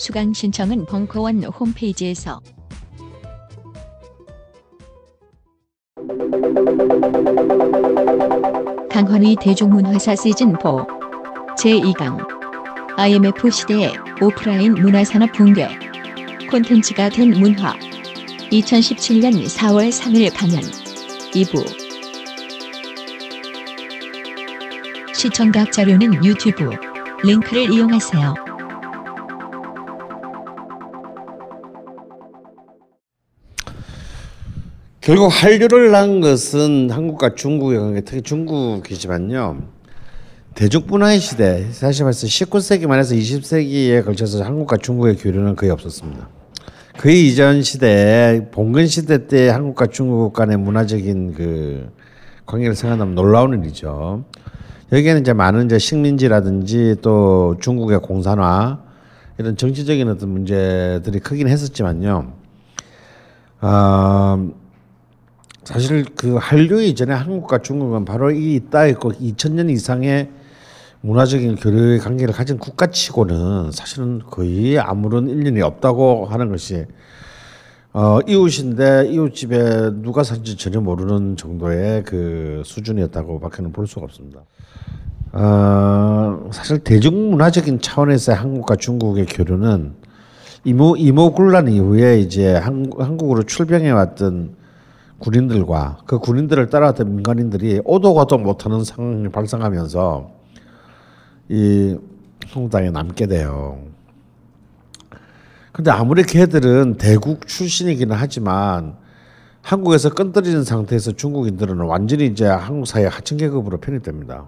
수강 신청은 벙커원 홈페이지에서. 강헌의 대중문화사 시즌4 제2강. IMF 시대의 오프라인 문화산업 붕괴. 콘텐츠가 된 문화. 2017년 4월 3일 강연. 2부. 시청각 자료는 유튜브. 링크를 이용하세요. 결국 한류를 낳은 것은 한국과 중국의 관계, 특히 중국이지만요. 대중문화의 시대, 사실 말해서 19세기 말해서 20세기에 걸쳐서 한국과 중국의 교류는 거의 없었습니다. 그 이전 시대에 봉건 시대 때 한국과 중국 간의 문화적인 그 관계를 생각하면 놀라운 일이죠. 여기에는 이제 많은 이제 식민지라든지 또 중국의 공산화 이런 정치적인 어떤 문제들이 크긴 했었지만요. 어, 사실 그 한류 이전에 한국과 중국은 바로 이 있다 있고 2000년 이상의 문화적인 교류의 관계를 가진 국가치고는 사실은 거의 아무런 일련이 없다고 하는 것이 어, 이웃인데 이웃집에 누가 산지 전혀 모르는 정도의 그 수준이었다고 밖에는 볼 수가 없습니다. 어, 사실 대중문화적인 차원에서의 한국과 중국의 교류는 이모 이모군란 이후에 이제 한, 한국으로 출병해 왔던 군인들과 그 군인들을 따라왔던 민간인들이 오도 가도 못하는 상황이 발생하면서 이 땅에 남게 돼요. 근데 아무리 걔들은 대국 출신이기는 하지만 한국에서 끈들이는 상태에서 중국인들은 완전히 이제 한국 사회 하층 계급으로 편입됩니다.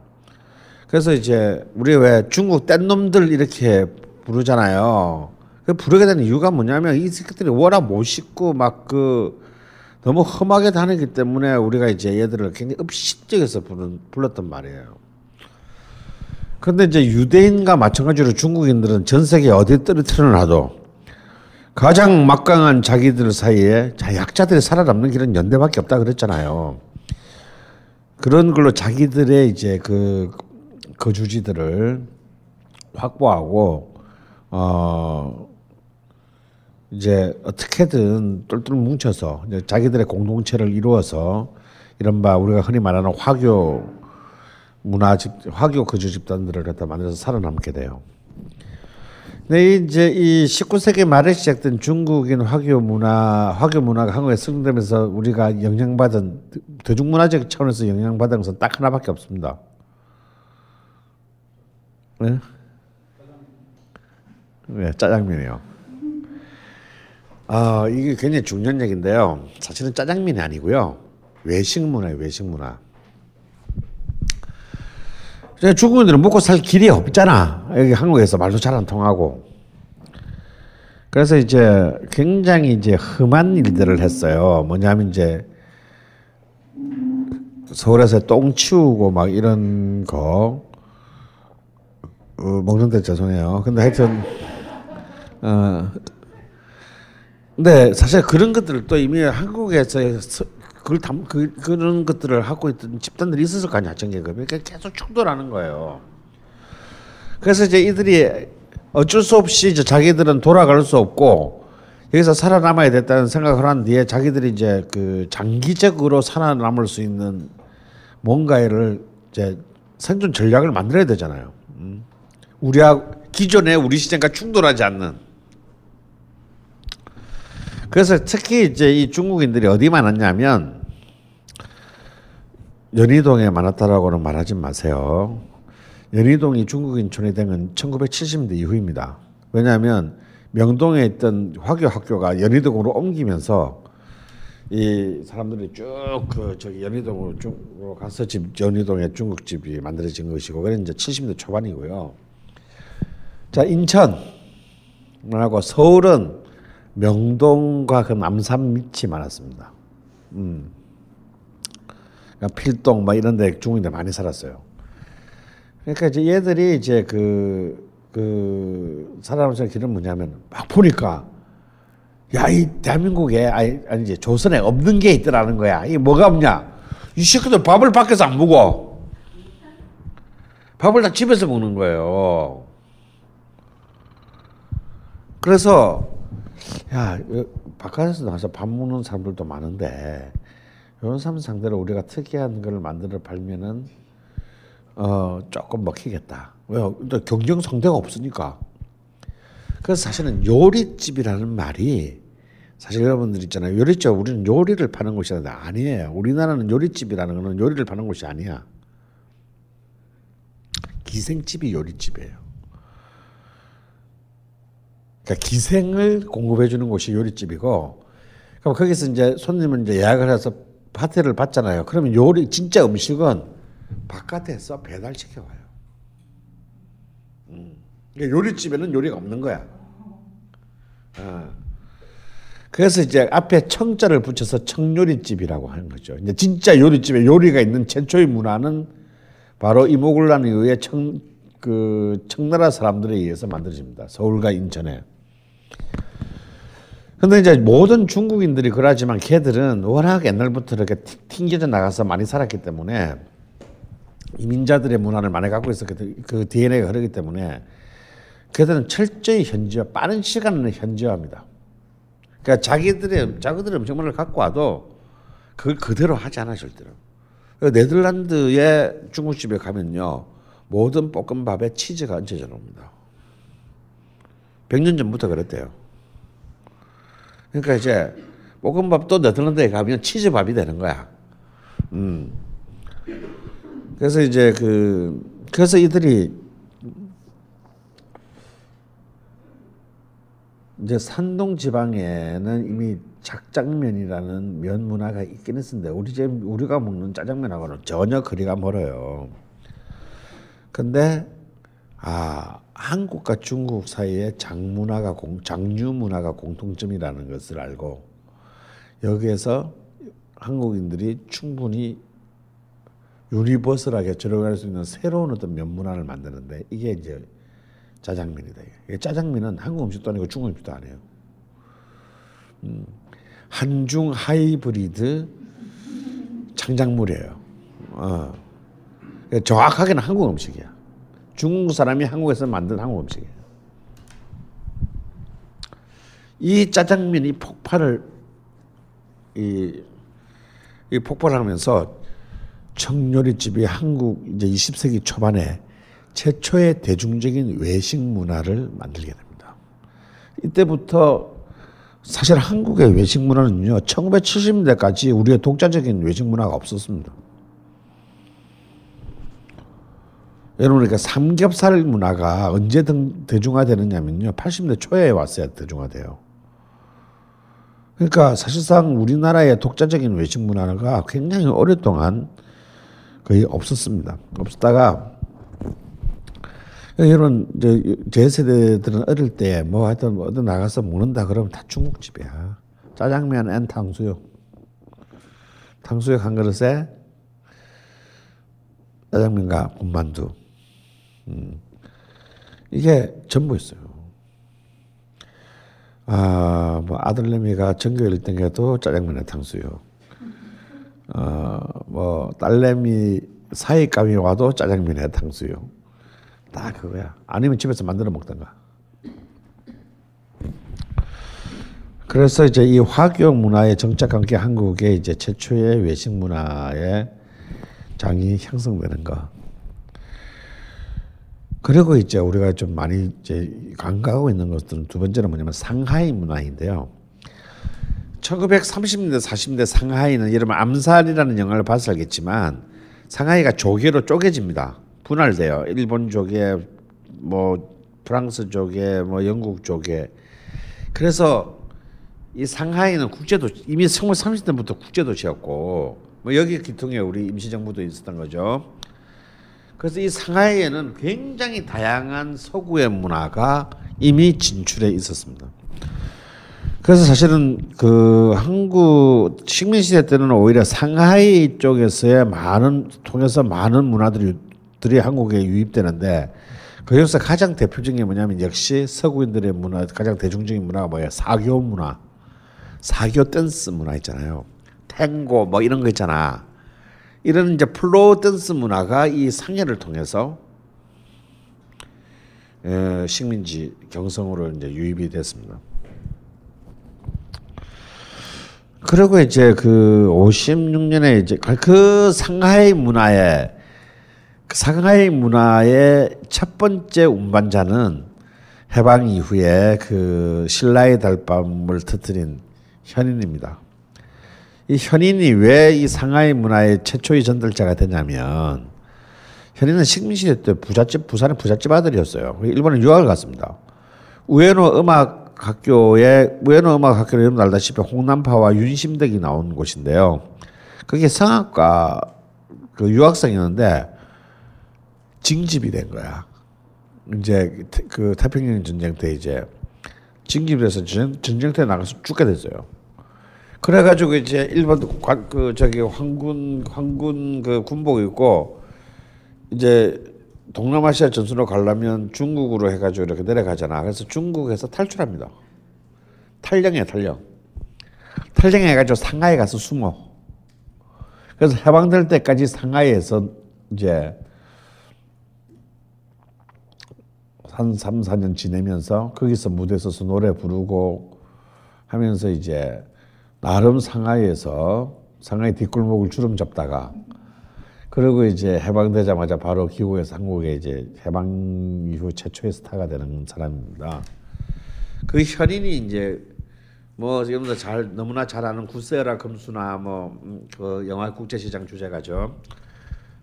그래서 이제 우리 왜 중국 뗀놈들 이렇게 부르잖아요. 그 부르게 되는 이유가 뭐냐면 이 새끼들이 워낙 멋있고 막그 너무 험하게 다니기 때문에 우리가 이제 얘들을 굉장히 읍식적에서 부른, 불렀단 말이에요. 그런데 이제 유대인과 마찬가지로 중국인들은 전 세계 어디 떨어뜨려놔도 가장 막강한 자기들 사이에 자 약자들이 살아남는 길은 연대밖에 없다 그랬잖아요. 그런 걸로 자기들의 이제 그 거주지들을 확보하고 어 이제 어떻게든 똘똘 뭉쳐서 자기들의 공동체를 이루어서 이른바 우리가 흔히 말하는 화교 문화 집 화교 거주 집단들을 갖다 만들어서 살아남게 돼요. 근데 이제 이 19세기 말에 시작된 중국인 화교 문화, 화교 문화가 한국에 승되면서 우리가 영향받은 대중문화적 차원에서 영향받은 것은 딱 하나밖에 없습니다. 네? 네, 짜장면이요. 아, 이게 굉장히 중요한 얘기인데요. 사실은 짜장면이 아니고요. 외식 문화예요, 외식 문화. 중국인들은 먹고 살 길이 없잖아. 여기 한국에서 말도 잘 안 통하고. 그래서 이제 굉장히 이제 험한 일들을 했어요. 뭐냐면 이제 서울에서 똥 치우고 막 이런 거 어, 먹는데 죄송해요. 근데 하여튼 어 근데 사실 그런 것들을 또 이미 한국에서 그걸 담 그, 그런 것들을 하고 있던 집단들이 있었을 거 아니야 정계급이 그러니까 계속 충돌하는 거예요. 그래서 이제 이들이 어쩔 수 없이 이제 자기들은 돌아갈 수 없고 여기서 살아남아야 됐다는 생각을 한 뒤에 자기들이 이제 그 장기적으로 살아남을 수 있는 뭔가를 이제 생존 전략을 만들어야 되잖아요. 음. 우리하 기존의 우리 시장과 충돌하지 않는 그래서 특히 이제 이 중국인들이 어디 많았냐면 연희동에 많았다라고는 말하지 마세요. 연희동이 중국인촌이 된 건 1970년대 이후입니다. 왜냐하면 명동에 있던 화교 학교가 연희동으로 옮기면서 이 사람들이 쭉 그 저기 연희동으로 쭉 가서 집 연희동에 중국집이 만들어진 것이고 그게 이제 70대 초반이고요. 자 인천 하고 서울은 명동과 그 남산 밑이 많았습니다. 음. 그러니까 필동 막 이런 데 중국인들 많이 살았어요. 그러니까 이제 얘들이 이제 그, 그 살아남는 길은 뭐냐면 막 보니까 야, 이 대한민국에 아니, 아니 이제 조선에 없는 게 있더라는 거야. 이 뭐가 없냐? 이 새끼들 밥을 밖에서 안 먹어. 밥을 다 집에서 먹는 거예요. 그래서 야, 바깥에서 나와서 밥 먹는 사람들도 많은데 이런 사람 상대로 우리가 특이한 걸 만들어 팔면은 어 조금 먹히겠다. 또 경쟁 상대가 없으니까. 그래서 사실은 요리집이라는 말이 사실 여러분들 있잖아요. 요리집 우리는 요리를 파는 곳이 아니에요. 우리나라는 요리집이라는 거는 요리를 파는 곳이 아니야. 기생집이 요리집이에요. 그러니까 기생을 공급해 주는 곳이 요리집이고 그럼 거기서 이제 손님은 이제 예약을 해서 파티를 받잖아요. 그러면 요리 진짜 음식은 바깥에서 배달시켜 와요. 음. 그러니까 요리집에는 요리가 없는 거야. 어. 그래서 이제 앞에 청자를 붙여서 청요리집이라고 하는 거죠. 이제 진짜 요리집에 요리가 있는 최초의 문화는 바로 이모굴란에 의해 청, 그 청나라 사람들에 의해서 만들어집니다. 서울과 인천에. 근데 이제 모든 중국인들이 그러지만 걔들은 워낙 옛날부터 이렇게 튕겨져 나가서 많이 살았기 때문에 이민자들의 문화를 많이 갖고 있었기 그 DNA가 흐르기 때문에 걔들은 철저히 현지화, 빠른 시간을 현지화합니다. 그러니까 자기들의 자기들의 음식물을 갖고 와도 그걸 그대로 하지 않아 절대로. 네덜란드의 중국집에 가면요 모든 볶음밥에 치즈가 얹혀져 놉니다. 100년 전부터 그랬대요. 그러니까 이제 볶음밥도 네덜란드에 가면 치즈밥이 되는 거야. 음. 그래서 이제 그 그래서 이들이 이제 산동 지방에는 이미 작장면이라는 면 문화가 있긴 했는데 우리 집 우리가 먹는 짜장면하고는 전혀 거리가 멀어요. 근데 아 한국과 중국 사이에 장 문화가 공, 장류 문화가 공통점이라는 것을 알고 여기에서 한국인들이 충분히 유니버설하게 들어갈 수 있는 새로운 어떤 면 문화를 만드는데 이게 이제 짜장면이다. 이게 짜장면은 한국 음식도 아니고 중국 음식도 아니에요. 음, 한중 하이브리드 창작물이에요. 어. 정확하게는 한국 음식이야. 중국 사람이 한국에서 만든 한국 음식이에요. 이 짜장면이 폭발을 이, 이 폭발하면서 청요리집이 한국 이제 20세기 초반에 최초의 대중적인 외식 문화를 만들게 됩니다. 이때부터 사실 한국의 외식 문화는요, 1970년대까지 우리의 독자적인 외식 문화가 없었습니다. 여러분, 그러니까 삼겹살 문화가 언제 등 대중화되느냐면요, 80년대 초에 왔어야 대중화돼요. 그러니까 사실상 우리나라의 독자적인 외식 문화가 굉장히 오랫동안 거의 없었습니다. 없었다가 여러분 제 세대들은 어릴 때 뭐 하여튼 뭐 어디 나가서 먹는다 그러면 다 중국집이야. 짜장면 and 탕수육. 탕수육 한 그릇에 짜장면과 군만두. 음. 이게 전부였어요. 아, 뭐 아들내미가 전교 1등해도 짜장면에 탕수육. 어, 뭐 딸내미 사이감이 와도 짜장면에 탕수육. 다 그거야. 아니면 집에서 만들어 먹던가. 그래서 이제 이 화교 문화의 정착한 게 한국의 이제 최초의 외식 문화의 장이 형성되는 거. 그리고 이제 우리가 좀 많이 이제 간과하고 있는 것들은 두 번째는 뭐냐면 상하이 문화인데요. 1930년대 40년대 상하이는 여러분 암살이라는 영화를 봐서 알겠지만 상하이가 조개로 쪼개집니다. 분할돼요. 일본 조개, 뭐 프랑스 조개, 뭐 영국 조개. 그래서 이 상하이는 국제도 이미 1930년부터 국제도시였고 뭐 여기 기통에 우리 임시정부도 있었던 거죠. 그래서 이 상하이에는 굉장히 다양한 서구의 문화가 이미 진출해 있었습니다. 그래서 사실은 그 한국 식민 시대 때는 오히려 상하이 쪽에서의 많은 통해서 많은 문화들이 들이 한국에 유입되는데 그 역사 가장 대표적인 게 뭐냐면 역시 서구인들의 문화 가장 대중적인 문화가 뭐야 사교 문화. 사교 댄스 문화 있잖아요. 탱고 뭐 이런 거 있잖아 이런 이제 플로어 댄스 문화가 이 상해를 통해서 에, 식민지 경성으로 이제 유입이 됐습니다. 그리고 이제 그 56년에 이제 그 상하이 문화의 그 상하이 문화의 첫 번째 운반자는 해방 이후에 그 신라의 달밤을 터뜨린 현인입니다. 이 현인이 왜 이 상하이 문화의 최초의 전달자가 되냐면 현인은 식민시대 때 부잣집 부산의 부잣집 아들이었어요. 일본에 유학을 갔습니다. 우에노 음악 학교에 우에노 음악 학교는 여러분 알다시피 홍남파와 윤심덕이 나온 곳인데요. 그게 성악과 그 유학생이었는데 징집이 된 거야. 이제 태- 그太平양 전쟁 때 이제 징집이 돼서 전, 전쟁터에 나가서 죽게 됐어요. 그래가지고 이제 일본 관- 그 저기 황군 황군 그 군복 입고 이제 동남아시아 전선으로 가려면 중국으로 해가지고 이렇게 내려가잖아. 그래서 중국에서 탈출합니다. 탈영이야 탈영. 탈영해가지고 상하이 가서 숨어. 그래서 해방될 때까지 상하이에서 이제 한 3, 4년 지내면서 거기서 무대 서서 노래 부르고 하면서 이제 나름 상하이에서 상하이 뒷골목을 주름 잡다가 그리고 이제 해방되자마자 바로 기국에서 한국에 이제 해방 이후 최초의 스타가 되는 사람입니다. 그 현인이 이제 뭐 여러분들 잘 너무나 잘 아는 구세라 금수나 뭐 그 영화 국제시장 주제가죠.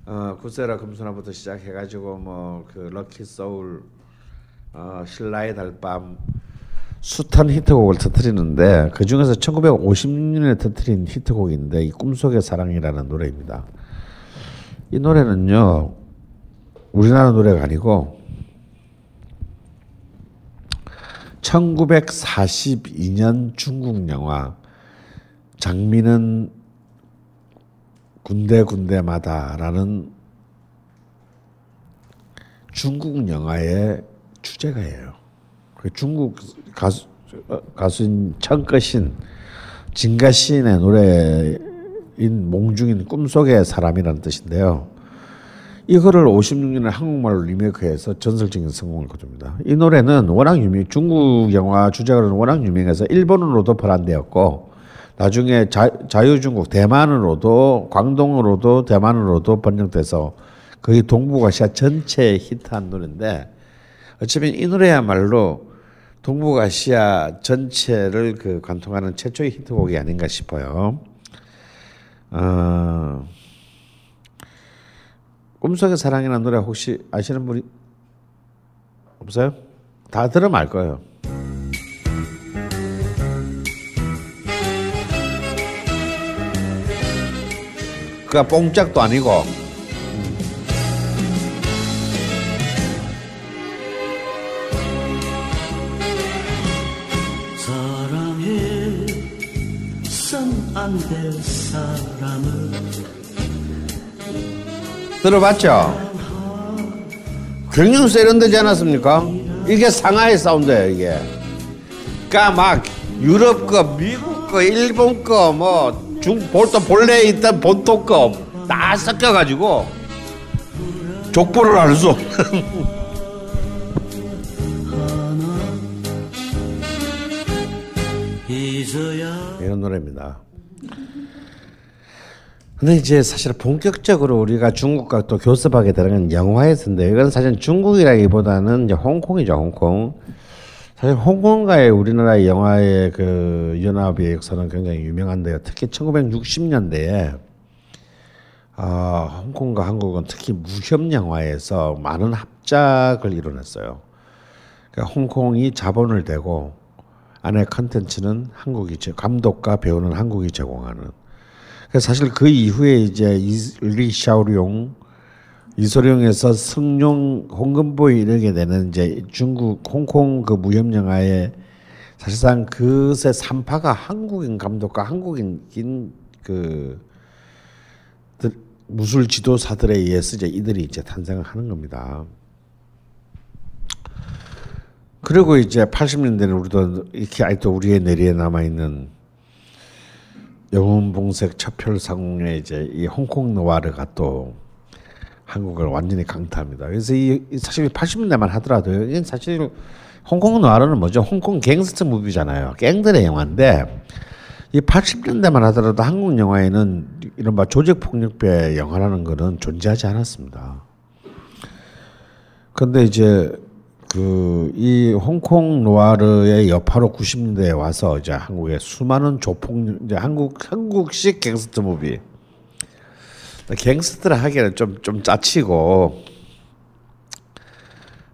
어 구세라 금수나부터 시작해가지고 뭐 그 럭키 소울, 어 신라의 달밤 숱한 히트곡을 터뜨리는데 그 중에서 1956년에 터뜨린 히트곡인데 이 꿈속의 사랑이라는 노래입니다. 이 노래는요 우리나라 노래가 아니고 1942년 중국 영화 장미는 군데 군데마다라는 중국 영화의 주제가예요. 그 중국 가수 어, 가수인 청거신 진가신의 노래인 몽중인 꿈속의 사람이라는 뜻인데요. 이거를 56년에 한국말로 리메이크해서 전설적인 성공을 거둡니다. 이 노래는 워낙 유명, 중국 영화 주제가로는 워낙 유명해서 일본어로도 번안되었고 나중에 자, 자유중국 대만으로도 광동으로도 대만으로도 번역돼서 거의 동북아시아 전체에 히트한 노래인데 어쩌면 이 노래야말로 동북아시아 전체를 그 관통하는 최초의 히트곡이 아닌가 싶어요. 어, 꿈속의 사랑이라는 노래 혹시 아시는 분이 없어요? 다 들으면 알 거예요. 그가 뽕짝도 아니고 들어봤죠? 굉장히 세련되지 않았습니까? 이게 상하이 사운드예요 이게 그러니까 막 유럽 거, 미국 거, 일본 거, 뭐 중, 볼또 본래 있던 본토 거 다 섞여가지고 족보를 알 수 없는 이런 노래입니다. 근데 이제 사실 본격적으로 우리가 중국과 또 교습하게 되는 건 영화에서인데 이건 사실 중국이라기보다는 이제 홍콩이죠, 홍콩. 사실 홍콩과의 우리나라 영화의 그 연합의 역사는 굉장히 유명한데요. 특히 1960년대에 아, 홍콩과 한국은 특히 무협 영화에서 많은 합작을 이뤄냈어요. 그러니까 홍콩이 자본을 대고 안에 컨텐츠는 한국이 제 감독과 배우는 한국이 제공하는. 사실 그 이후에 이제 이- 리 샤오룡, 이소룡에서 승룡, 홍금보이 이렇게 되는 이제 중국 홍콩 그 무협 영화의 사실상 그새 산파가 한국인 감독과 한국인 그 들- 무술 지도사들에 의해서 이제 이들이 이제 탄생을 하는 겁니다. 그리고 이제 80년대는 우리도 이렇게 아직도 우리의 내리에 남아 있는 영웅봉색 첩혈상의 이제 이 홍콩 노아르가 또 한국을 완전히 강타합니다. 그래서 이, 이 사실 80년대만 하더라도 이게 사실 홍콩 노아르는 뭐죠? 홍콩 갱스터 무비잖아요. 갱들의 영화인데 이 80년대만 하더라도 한국 영화에는 이른바 조직 폭력배 영화라는 거는 존재하지 않았습니다. 근데 이제 그 이 홍콩 노아르의 여파로 90년대에 와서 이제 한국에 수많은 조폭 이제 한국 한국식 갱스터 무비 갱스터를 하기에는 좀 좀 짜치고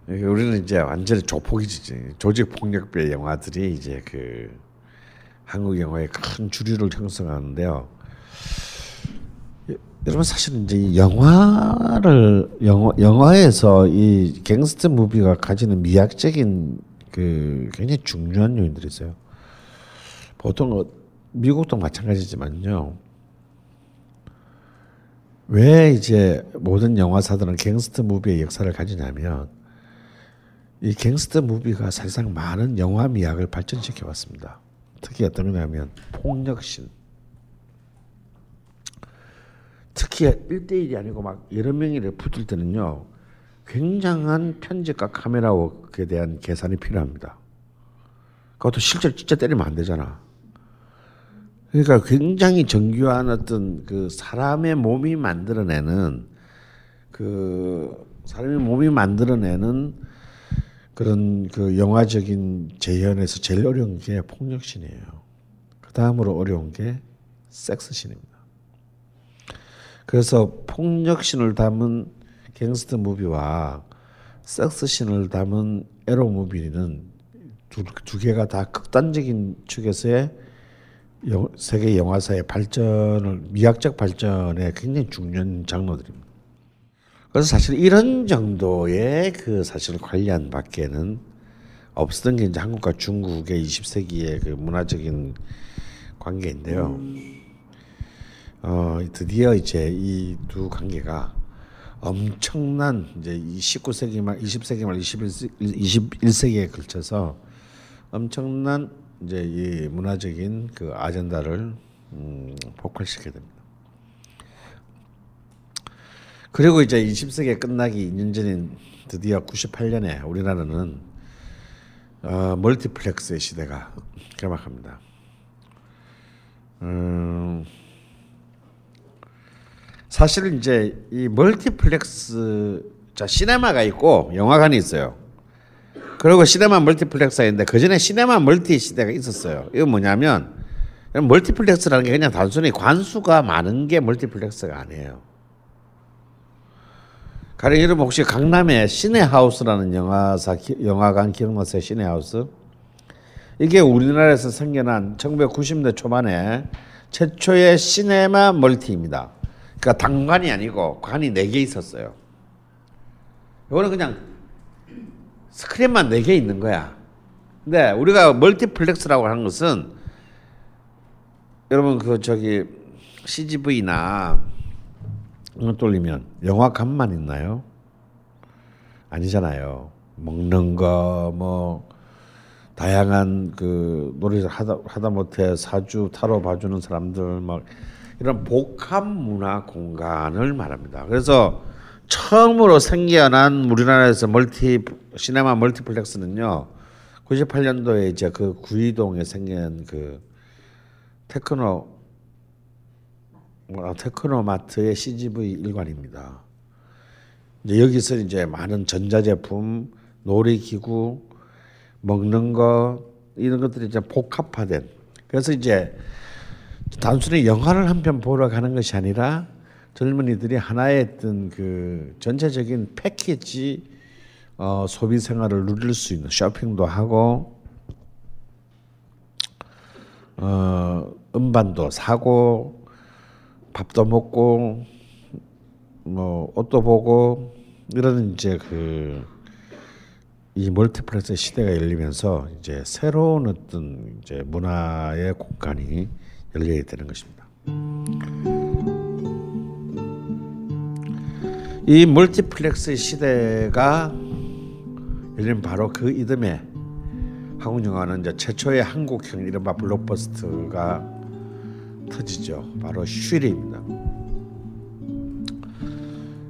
우리는 이제 완전히 조폭이지 조직 폭력배 영화들이 이제 그 한국 영화의 큰 주류를 형성하는데요. 여- 여러분 사실 이제 이 영화를 영화 영화에서 이 갱스터 무비가 가지는 미학적인 그 굉장히 중요한 요인들이 있어요. 보통 어, 미국도 마찬가지지만요. 왜 이제 모든 영화사들은 갱스터 무비의 역사를 가지냐면 이 갱스터 무비가 사실상 많은 영화 미학을 발전시켜 왔습니다. 특히 어떤 거냐면 폭력신. 특히 1대1이 아니고 막 여러 명이 붙을 때는요. 굉장한 편집과 카메라 워크에 대한 계산이 필요합니다. 그것도 실제로 진짜 때리면 안 되잖아. 그러니까 굉장히 정교한 어떤 그 사람의 몸이 만들어내는 그 사람의 몸이 만들어내는 그런 그 영화적인 재현에서 제일 어려운 게 폭력신이에요. 그 다음으로 어려운 게 섹스신입니다. 그래서 폭력신을 담은 갱스터 무비와 섹스신을 담은 에로 무비는 두, 두 개가 다 극단적인 축에서의 영- 세계 영화사의 발전을 미학적 발전에 굉장히 중요한 장르들입니다. 그래서 사실 이런 정도의 그 사실 관련 밖에는 없었던 게 이제 한국과 중국의 20세기의 그 문화적인 관계인데요. 어, 드디어 이제 이 두 관계가 엄청난 이제 이 19세기 말 20세기 말 21세, 21세기에 걸쳐서 엄청난 이제 이 문화적인 그 아젠다를 음, 폭발시키게 됩니다. 그리고 이제 20세기 끝나기 2년 전인 드디어 98년에 우리나라는 어, 멀티플렉스의 시대가 개막합니다. 음, 사실 이제 이 멀티플렉스 자 시네마가 있고 영화관이 있어요. 그리고 시네마 멀티플렉스가 있는데 그 전에 시네마 멀티 시대가 있었어요. 이거 뭐냐면 멀티플렉스라는 게 그냥 단순히 관수가 많은 게 멀티플렉스가 아니에요. 가령 여러분 혹시 강남에 시네하우스라는 영화사 기- 영화관 기억나세요? 시네하우스? 이게 우리나라에서 생겨난 1990년대 초반에 최초의 시네마 멀티입니다. 그러니까 단관이 아니고 관이 네 개 있었어요. 이거는 그냥 스크린만 네 개 있는 거야. 근데 우리가 멀티플렉스라고 하는 것은 여러분 그 저기 CGV나 돌리면 영화관만 있나요? 아니잖아요. 먹는 거 뭐 다양한 그 놀이를 하다 하다 못해 사주 타로 봐주는 사람들 막 이런 복합 문화 공간을 말합니다. 그래서 처음으로 생겨난 우리나라에서 멀티 시네마 멀티플렉스는요. 98년도에 이제 그 구이동에 생긴 그 테크노 뭐 테크노마트의 CGV 일관입니다. 이제 여기서 이제 많은 전자제품, 놀이기구, 먹는 거 이런 것들이 이제 복합화된 그래서 이제 단순히 영화를 한 편 보러 가는 것이 아니라 젊은이들이 하나의 어떤 그 전체적인 패키지 어, 소비 생활을 누릴 수 있는 쇼핑도 하고 어, 음반도 사고 밥도 먹고 뭐 옷도 보고 이런 이제 그 이 멀티플렉스 시대가 열리면서 이제 새로운 어떤 이제 문화의 공간이 열려야 되는 것입니다. 이 멀티플렉스 시대가 열린 바로 그 이듬해 한국 영화는 이제 최초의 한국형 이른바 블록버스터가 터지죠. 바로 슈리입니다.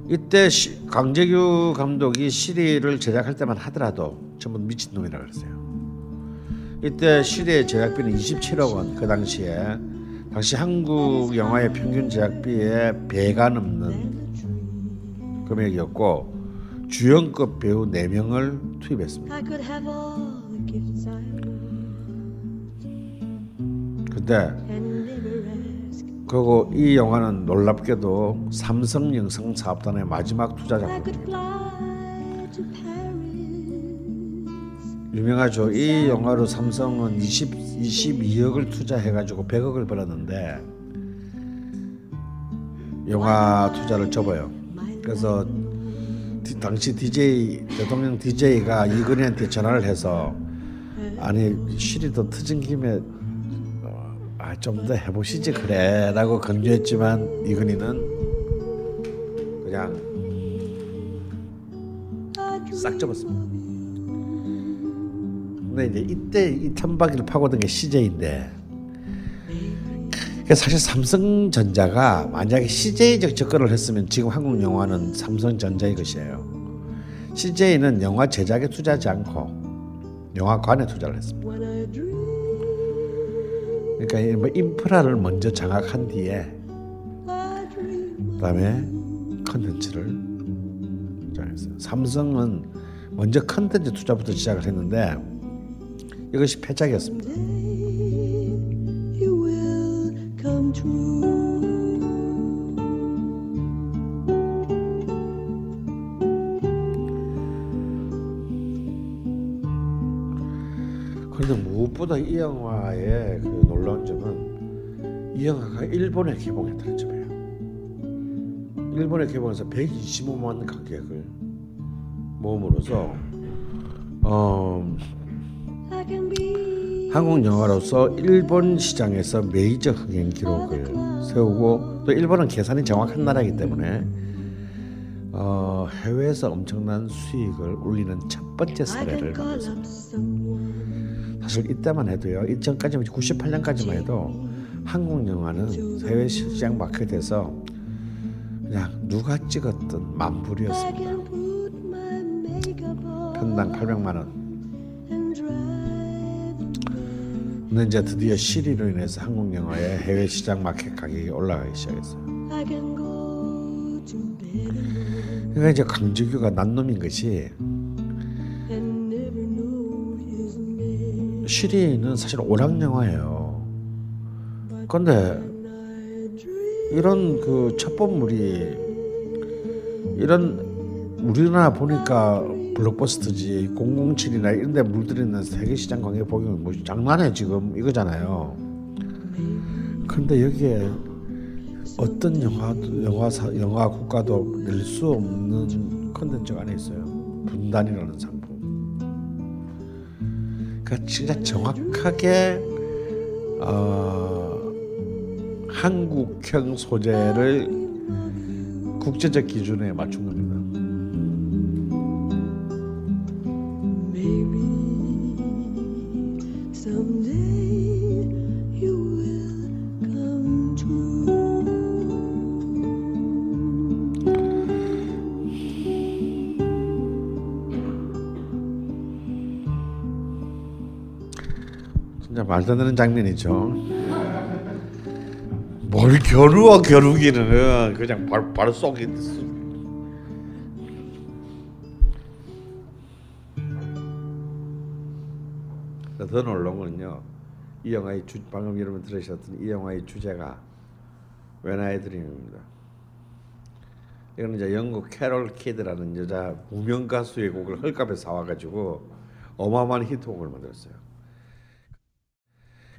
이때 시, 강재규 감독이 시리를 제작할 때만 하더라도 전부 미친놈이라 그랬어요. 이때 시리의 제작비는 27억 원. 그 당시에 당시 한국 영화의 평균 제작비의 배가 넘는 금액이었고 주연급 배우 4명을 투입했습니다. I could have all the gifts I want 근데. 그리고 이 영화는 놀랍게도 삼성 영상 사업단의 마지막 투자 I 작품. could fly 유명하죠. 이 영화로 삼성은 20, 22억을 투자해가지고 100억을 벌었는데 영화 투자를 접어요. 그래서 디- 당시 DJ 대통령 DJ가 이근희한테 전화를 해서 아니 시리도 터진 김에 어, 아, 좀 더 해보시지 그래라고 강조했지만 이근희는 그냥 싹 접었습니다. 근데 이제 이때 이 천박이를 파고든 게 CJ인데 사실 삼성전자가 만약에 CJ적 접근을 했으면 지금 한국 영화는 삼성전자의 것이에요. CJ는 영화 제작에 투자하지 않고 영화관에 투자를 했습니다. 그러니까 이뭐 인프라를 먼저 장악한 뒤에. 그다음에 컨텐츠를 장악했어요. 삼성은 먼저 컨텐츠 투자부터 시작을 했는데 이것이 패착이었습니다. 그런데 무엇보다 이 영화의 그 놀라운 점은 이 영화가 일본에 개봉했다는 점이에요. 일본에 개봉해서 125만 관객을 모음으로써 어, 한국 영화로서 일본 시장에서 메이저 흥행 기록을 세우고 또 일본은 계산이 정확한 나라이기 때문에 어, 해외에서 엄청난 수익을 올리는 첫 번째 사례를 만들었습니다. 사실 이때만 해도요. 이전까지 98년까지만 해도 한국 영화는 해외 시장 마켓에서 그냥 누가 찍었든 만불이었습니다. 편당 800만 원. 근데 이제 드디어 시리로 인해서 한국 영화의 해외 시장 마켓 가격이 올라가기 시작했어요. 그러니까 이제 강재규가 난놈인 것이. 시리는 사실 오락 영화예요. 근데 이런 그 첩보물이 이런 우리나라 보니까 블록버스터지 007이나 이런 데 물들이는 세계 시장 관계 보기면 뭐 장난해 지금 이거잖아요. 근데 여기에 어떤 영화 영화사 영화 국가도 낼 수 없는 컨텐츠가 안에 있어요. 분단이라는 상품. 그러니까 진짜 정확하게 어, 한국형 소재를 국제적 기준에 맞춘 겁니다. 말도 안 되는 장면이죠. 뭘 겨루어 겨루기는 그냥 바로 바로. 그더 놀라운 거는요. 이 영화의 주, 방금 여러분 들으셨던 이 영화의 주제가 When I Dream입니다. 이거는 이제 영국 캐롤 키드라는 여자 무명 가수의 곡을 헐값에 사와가지고 어마어마한 히트곡을 만들었어요.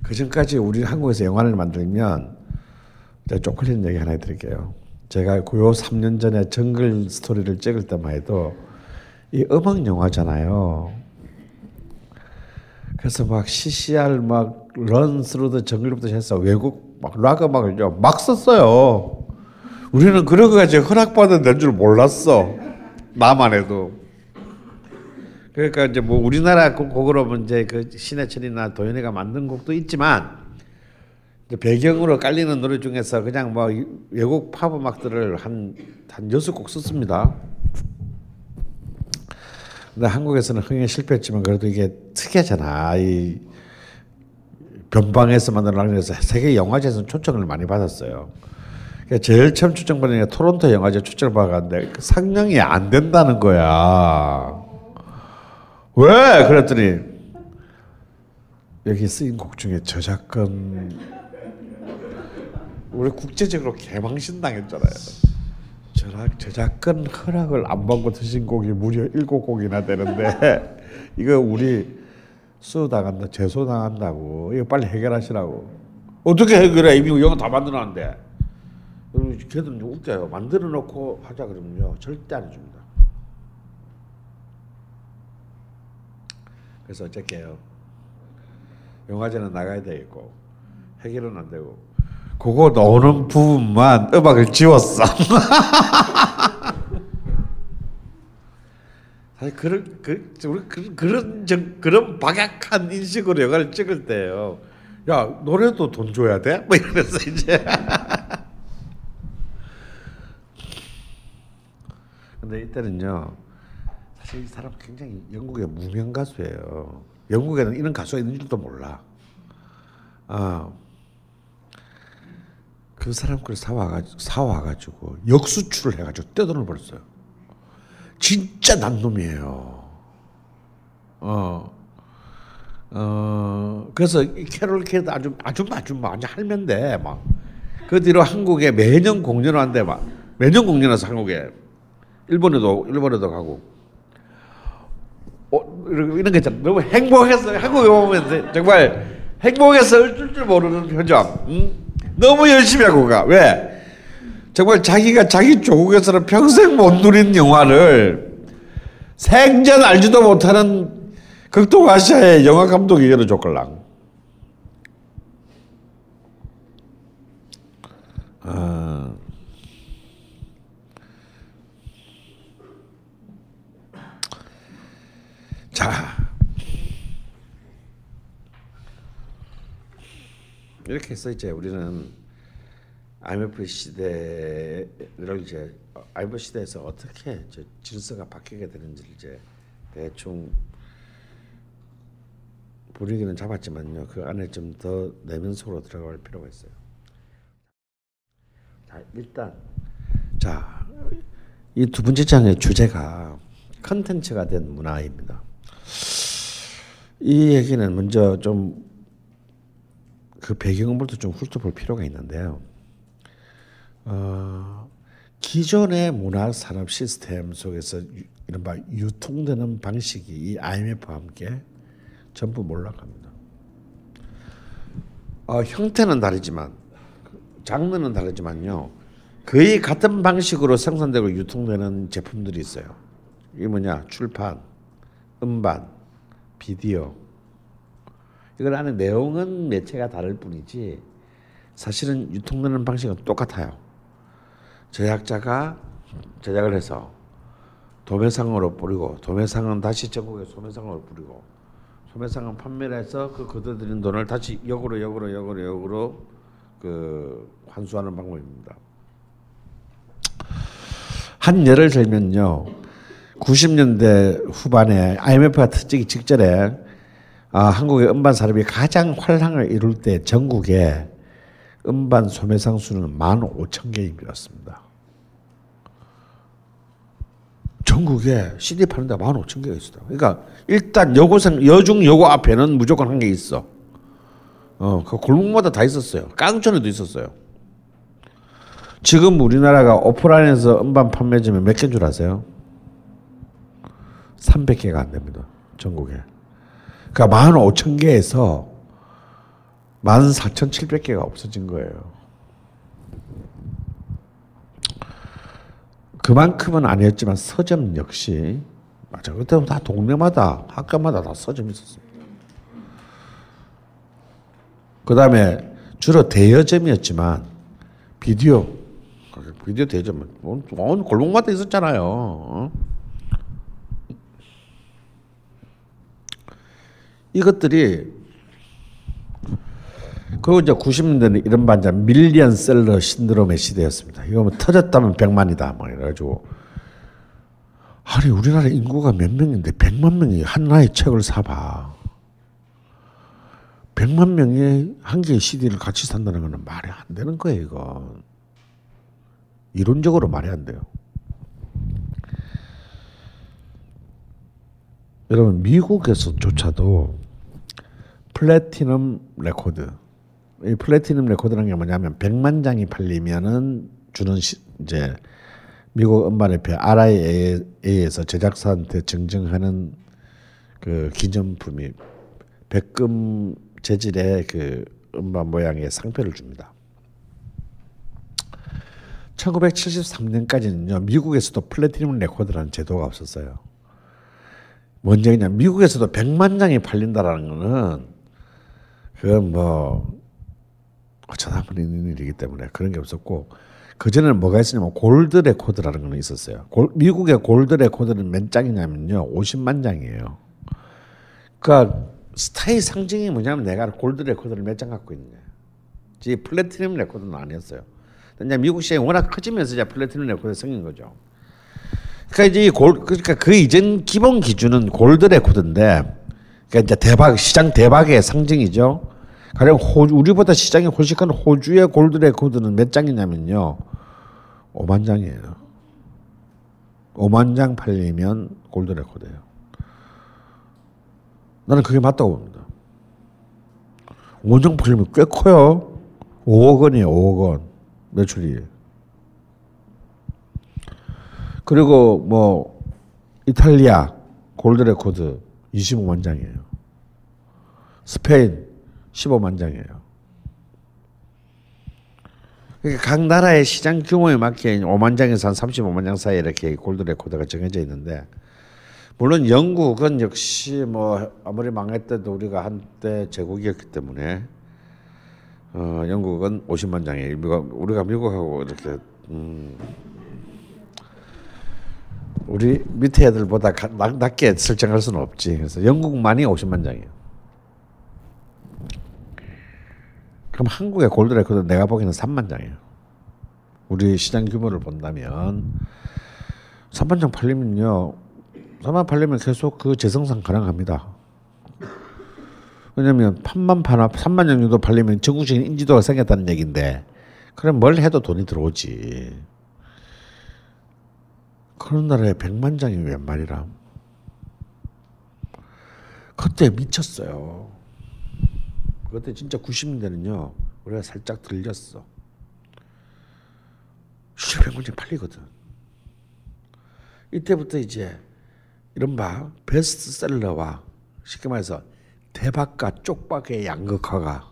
그 전까지 우리 한국에서 영화를 만들면 제가 쪽팔리는 얘기 하나 해드릴게요. 제가 고요 3년 전에 정글 스토리를 찍을 때만 해도 이 음악 영화잖아요. 그래서 막 CCR 막 Run Through the Jungle부터 해서 외국 막 록 음악을요 막 썼어요. 우리는 그런 거 가지고 허락받아야 될 줄 몰랐어. 나만 해도. 그러니까 이제 뭐 우리나라 곡- 곡으로 보면 이제 그 신해철이나 도현이가 만든 곡도 있지만 배경으로 깔리는 노래 중에서 그냥 뭐 이- 외국 팝 음악들을 한한 여섯 곡 썼습니다. 근데 한국에서는 흥행 실패했지만 그래도 이게 특이하잖아. 이 변방에서 만든 락에서 세계 영화제에서 초청을 많이 받았어요. 그러니까 제일 처음 초청받은 게 토론토 영화제 초청을 받았는데 그 상영이 안 된다는 거야. 왜? 그랬더니 여기 쓰인 곡 중에 저작권 우리 국제적으로 개망신 당했잖아요. 저작 저작권 허락을 안 받고 드신 곡이 무려 일곱 곡이나 되는데 이거 우리 수 당한다, 제소 당한다고 이거 빨리 해결하시라고. 어떻게 해결해? 이미 영화 다 만들어놨는데. 걔들은 좀 웃겨요. 만들어 놓고 하자 그러면요 절대 안 해줍니다. 그래서 어쩔게요. 영화제는 나가야 되겠고 해결은 안 되고 그거 나오는 부분만 음악을 지웠어. 사실 그런 그 우리 그, 그런 정, 그런 박약한 인식으로 영화를 찍을 때요. 야 노래도 돈 줘야 돼? 뭐 이러면서 이제. 근데 이때는요. 사실 이 사람 굉장히 영국의 무명 가수예요. 영국에는 이런 가수가 있는 줄도 몰라. 아. 그 사람 걸 사와가지고 사와가지고 역수출을 해가지고 떼돈을 벌었어요. 진짜 난놈이에요. 어. 어 그래서 이 캐롤 캐도 아주 아주 아주 뭐 완전 할면데 막. 그 뒤로 한국에 매년 공연을 한대 막 매년 공연해서 한국에 일본에도 일본에도 가고 어, 이런 이런 거 있잖아. 너무 행복했어. 한국에 오면 정말 행복해서 어쩔 줄 모르는 표정. 응? 너무 열심히 하고 가. 왜? 정말 자기가 자기 조국에서는 평생 못 누린 영화를 생전 알지도 못하는 극동아시아의 영화 감독이 열어줬걸랑. 아. 자. 이렇게 해서 이제 우리는 IMF 시대를 이제 IMF 시대에서 어떻게 이제 질서가 바뀌게 되는지를 이제 대충 분위기는 잡았지만요. 그 안에 좀 더 내면 속으로 들어갈 필요가 있어요. 자, 일단 자, 이 두 번째 장의 주제가 컨텐츠가 된 문화입니다. 이 얘기는 먼저 좀 그 배경부터 좀 훑어볼 필요가 있는데요. 어, 기존의 문화 산업 시스템 속에서 유- 이른바 유통되는 방식이 이 IMF와 함께 전부 몰락합니다. 어, 형태는 다르지만 장르는 다르지만요. 거의 같은 방식으로 생산되고 유통되는 제품들이 있어요. 이게 뭐냐? 출판, 음반, 비디오. 이걸 안에 내용은 매체가 다를 뿐이지 사실은 유통되는 방식은 똑같아요. 제작자가 제작을 해서 도매상으로 뿌리고 도매상은 다시 전국에 소매상으로 뿌리고 소매상은 판매를 해서 그 거둬들인 돈을 다시 역으로 역으로 역으로 역으로 그 환수하는 방법입니다. 한 예를 들면요. 90년대 후반에 IMF가 터지기 직전에 아, 한국의 음반 산업이 가장 활황을 이룰 때 전국에 음반 소매상 수는 15,000개이었습니다. 전국에 CD 파는 데가 15,000개가 있어. 그러니까 일단 여고생 여중 여고 앞에는 무조건 한 개 있어. 어, 그 골목마다 다 있었어요. 깡촌에도 있었어요. 지금 우리나라가 오프라인에서 음반 판매점이 몇 개인 줄 아세요? 300개가 안 됩니다. 전국에. 그러니까 15,000개에서 14,700개가 없어진 거예요. 그만큼은 아니었지만 서점 역시 맞아 그때 다 동네마다 학교마다 다 서점이 있었습니다. 그 다음에 주로 대여점이었지만 비디오 비디오 대여점 온, 온 골목마다 있었잖아요. 이것들이 그리고 이제 90년대는 이런 반전 밀리언 셀러 신드롬의 시대였습니다. 이거 뭐 터졌다면 100만이다. 뭐 이래가지고 아니 우리나라 인구가 몇 명인데 100만 명이 하나의 책을 사봐. 100만 명이 한 개의 CD를 같이 산다는 거는 말이 안 되는 거예요, 이거. 이론적으로 말이 안 돼요. 여러분 미국에서조차도 platinum record 이 platinum record라는 게 뭐냐면 100만 장이 팔리면은 주는 시, 이제 미국 음반협회 RIA에서 제작사한테 증정하는 그 기념품이 백금 재질의 그 음반 모양의 상표를 줍니다. 1973년까지는요 미국에서도 platinum record라는 제도가 없었어요. 뭔 얘기냐 미국에서도 100만 장이 팔린다라는 거는 그건 뭐 어쩌다 있는 일이기 때문에 그런 게 없었고 그 전에는 뭐가 있었냐면 gold record라는 거는 있었어요. 골, 미국의 gold record는 몇 장이냐면요, 50만 장이에요. 그러니까 스타의 상징이 뭐냐면 내가 gold record를 몇 장 갖고 있냐. 지 platinum record는 아니었어요. 근데 미국 시장이 워낙 커지면서 이제 platinum record 생긴 거죠. 그러니까 이제 이 골, 그러니까 그 이전 기본 기준은 gold record인데, 그러니까 이제 대박 시장 대박의 상징이죠. 가령 호주 우리보다 시장이 훨씬 큰 호주의 gold record는 몇 장이냐면요. 5만 장이에요. 5만 장 팔리면 gold record예요. 나는 그게 맞다고 봅니다. 5만 장 팔리면 꽤 커요. 5억 원이에요. 5억 원 매출이. 그리고 뭐 이탈리아 gold record 25만 장이에요. 스페인 15만 장이에요. 그러니까 각 나라의 시장 규모에 맞게 5만 장에서 한 35만 장 사이에 이렇게 gold record가 정해져 있는데 물론 영국은 역시 뭐 아무리 망했대도 우리가 한때 제국이었기 때문에 어, 영국은 50만 장이에요. 미국, 우리가 미국하고 이렇게 음, 우리 밑에 애들보다 가, 낮, 낮게 설정할 수는 없지. 그래서 영국만이 50만 장이에요. 그럼 한국의 gold record 내가 보기에는 3만 장이에요. 우리 시장 규모를 본다면 3만 장 팔리면요. 3만 팔리면 계속 그 재생산 가능합니다. 왜냐면 판만 파나 3만 장 정도 팔리면 전국적인 인지도가 생겼다는 얘기인데 그럼 뭘 해도 돈이 들어오지. 그런 나라에 100만 장이 웬 말이냐. 그때 미쳤어요. 그때 진짜 90년대는요. 우리가 살짝 들렸어. 실제 100만 장 팔리거든. 이때부터 이제 이른바 베스트셀러와 쉽게 말해서 대박과 쪽박의 양극화가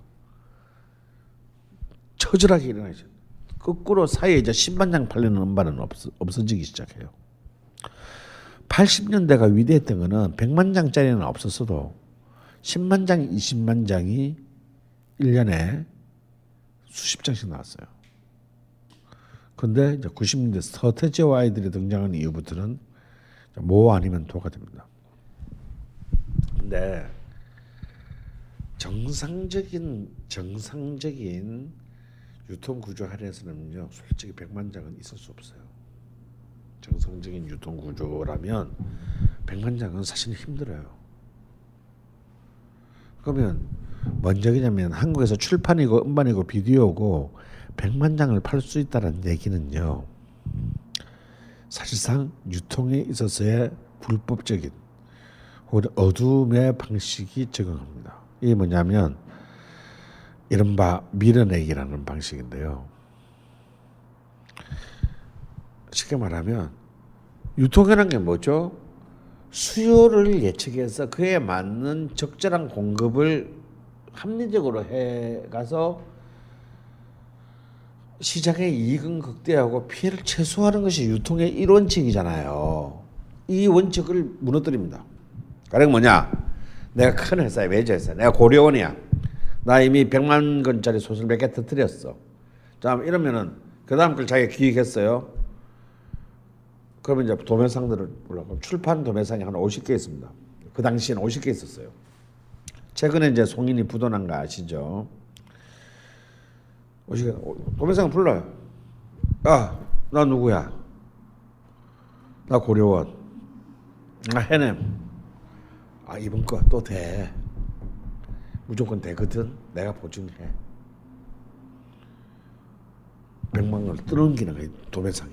처절하게 일어나죠. 거꾸로 사이에 이제 10만 장 팔리는 음반은 없, 없어지기 시작해요. 80년대가 위대했던 거는 100만 장짜리는 없었어도 10만 장, 20만 장이 1년에 수십 장씩 나왔어요. 근데 이제 90년대 서태지와 아이들이 등장한 이후부터는 모 아니면 도가 됩니다. 근데 정상적인 정상적인 유통 구조 하에서는요 솔직히 100만 장은 있을 수 없어요. 정상적인 유통 구조라면 100만 장은 사실 힘들어요. 그러면 뭔 얘기냐면 한국에서 출판이고 음반이고 비디오고 100만 장을 팔 수 있다는 얘기는요. 사실상 유통에 있어서의 불법적인 어둠의 방식이 적용합니다. 이게 뭐냐면 이른바 밀어내기라는 방식인데요. 쉽게 말하면 유통이라는 게 뭐죠? 수요를 예측해서 그에 맞는 적절한 공급을 합리적으로 해가서 시장의 이익은 극대화하고 피해를 최소화하는 것이 유통의 일원칙이잖아요. 이 원칙을 무너뜨립니다. 가령 뭐냐? 내가 큰 회사에 외제 회사, 내가 고려원이야. 나 이미 100만 건짜리 소설 몇 개 터뜨렸어. 자 이러면은 그 다음 걸 자기가 기획했어요. 그러면 이제 도매상들을 올라가 출판 도매상이 한 50개 있습니다. 그 당시에는 50개 있었어요. 최근에 이제 송인이 부도난 거 아시죠? 50개 도매상 불러요. 야, 나 누구야? 나 고려원. 나 해냄. 아 이번 거 또 돼. 무조건 되거든. 내가 보증해. 100만 원을 뜯어넘기는 거야 도매상에.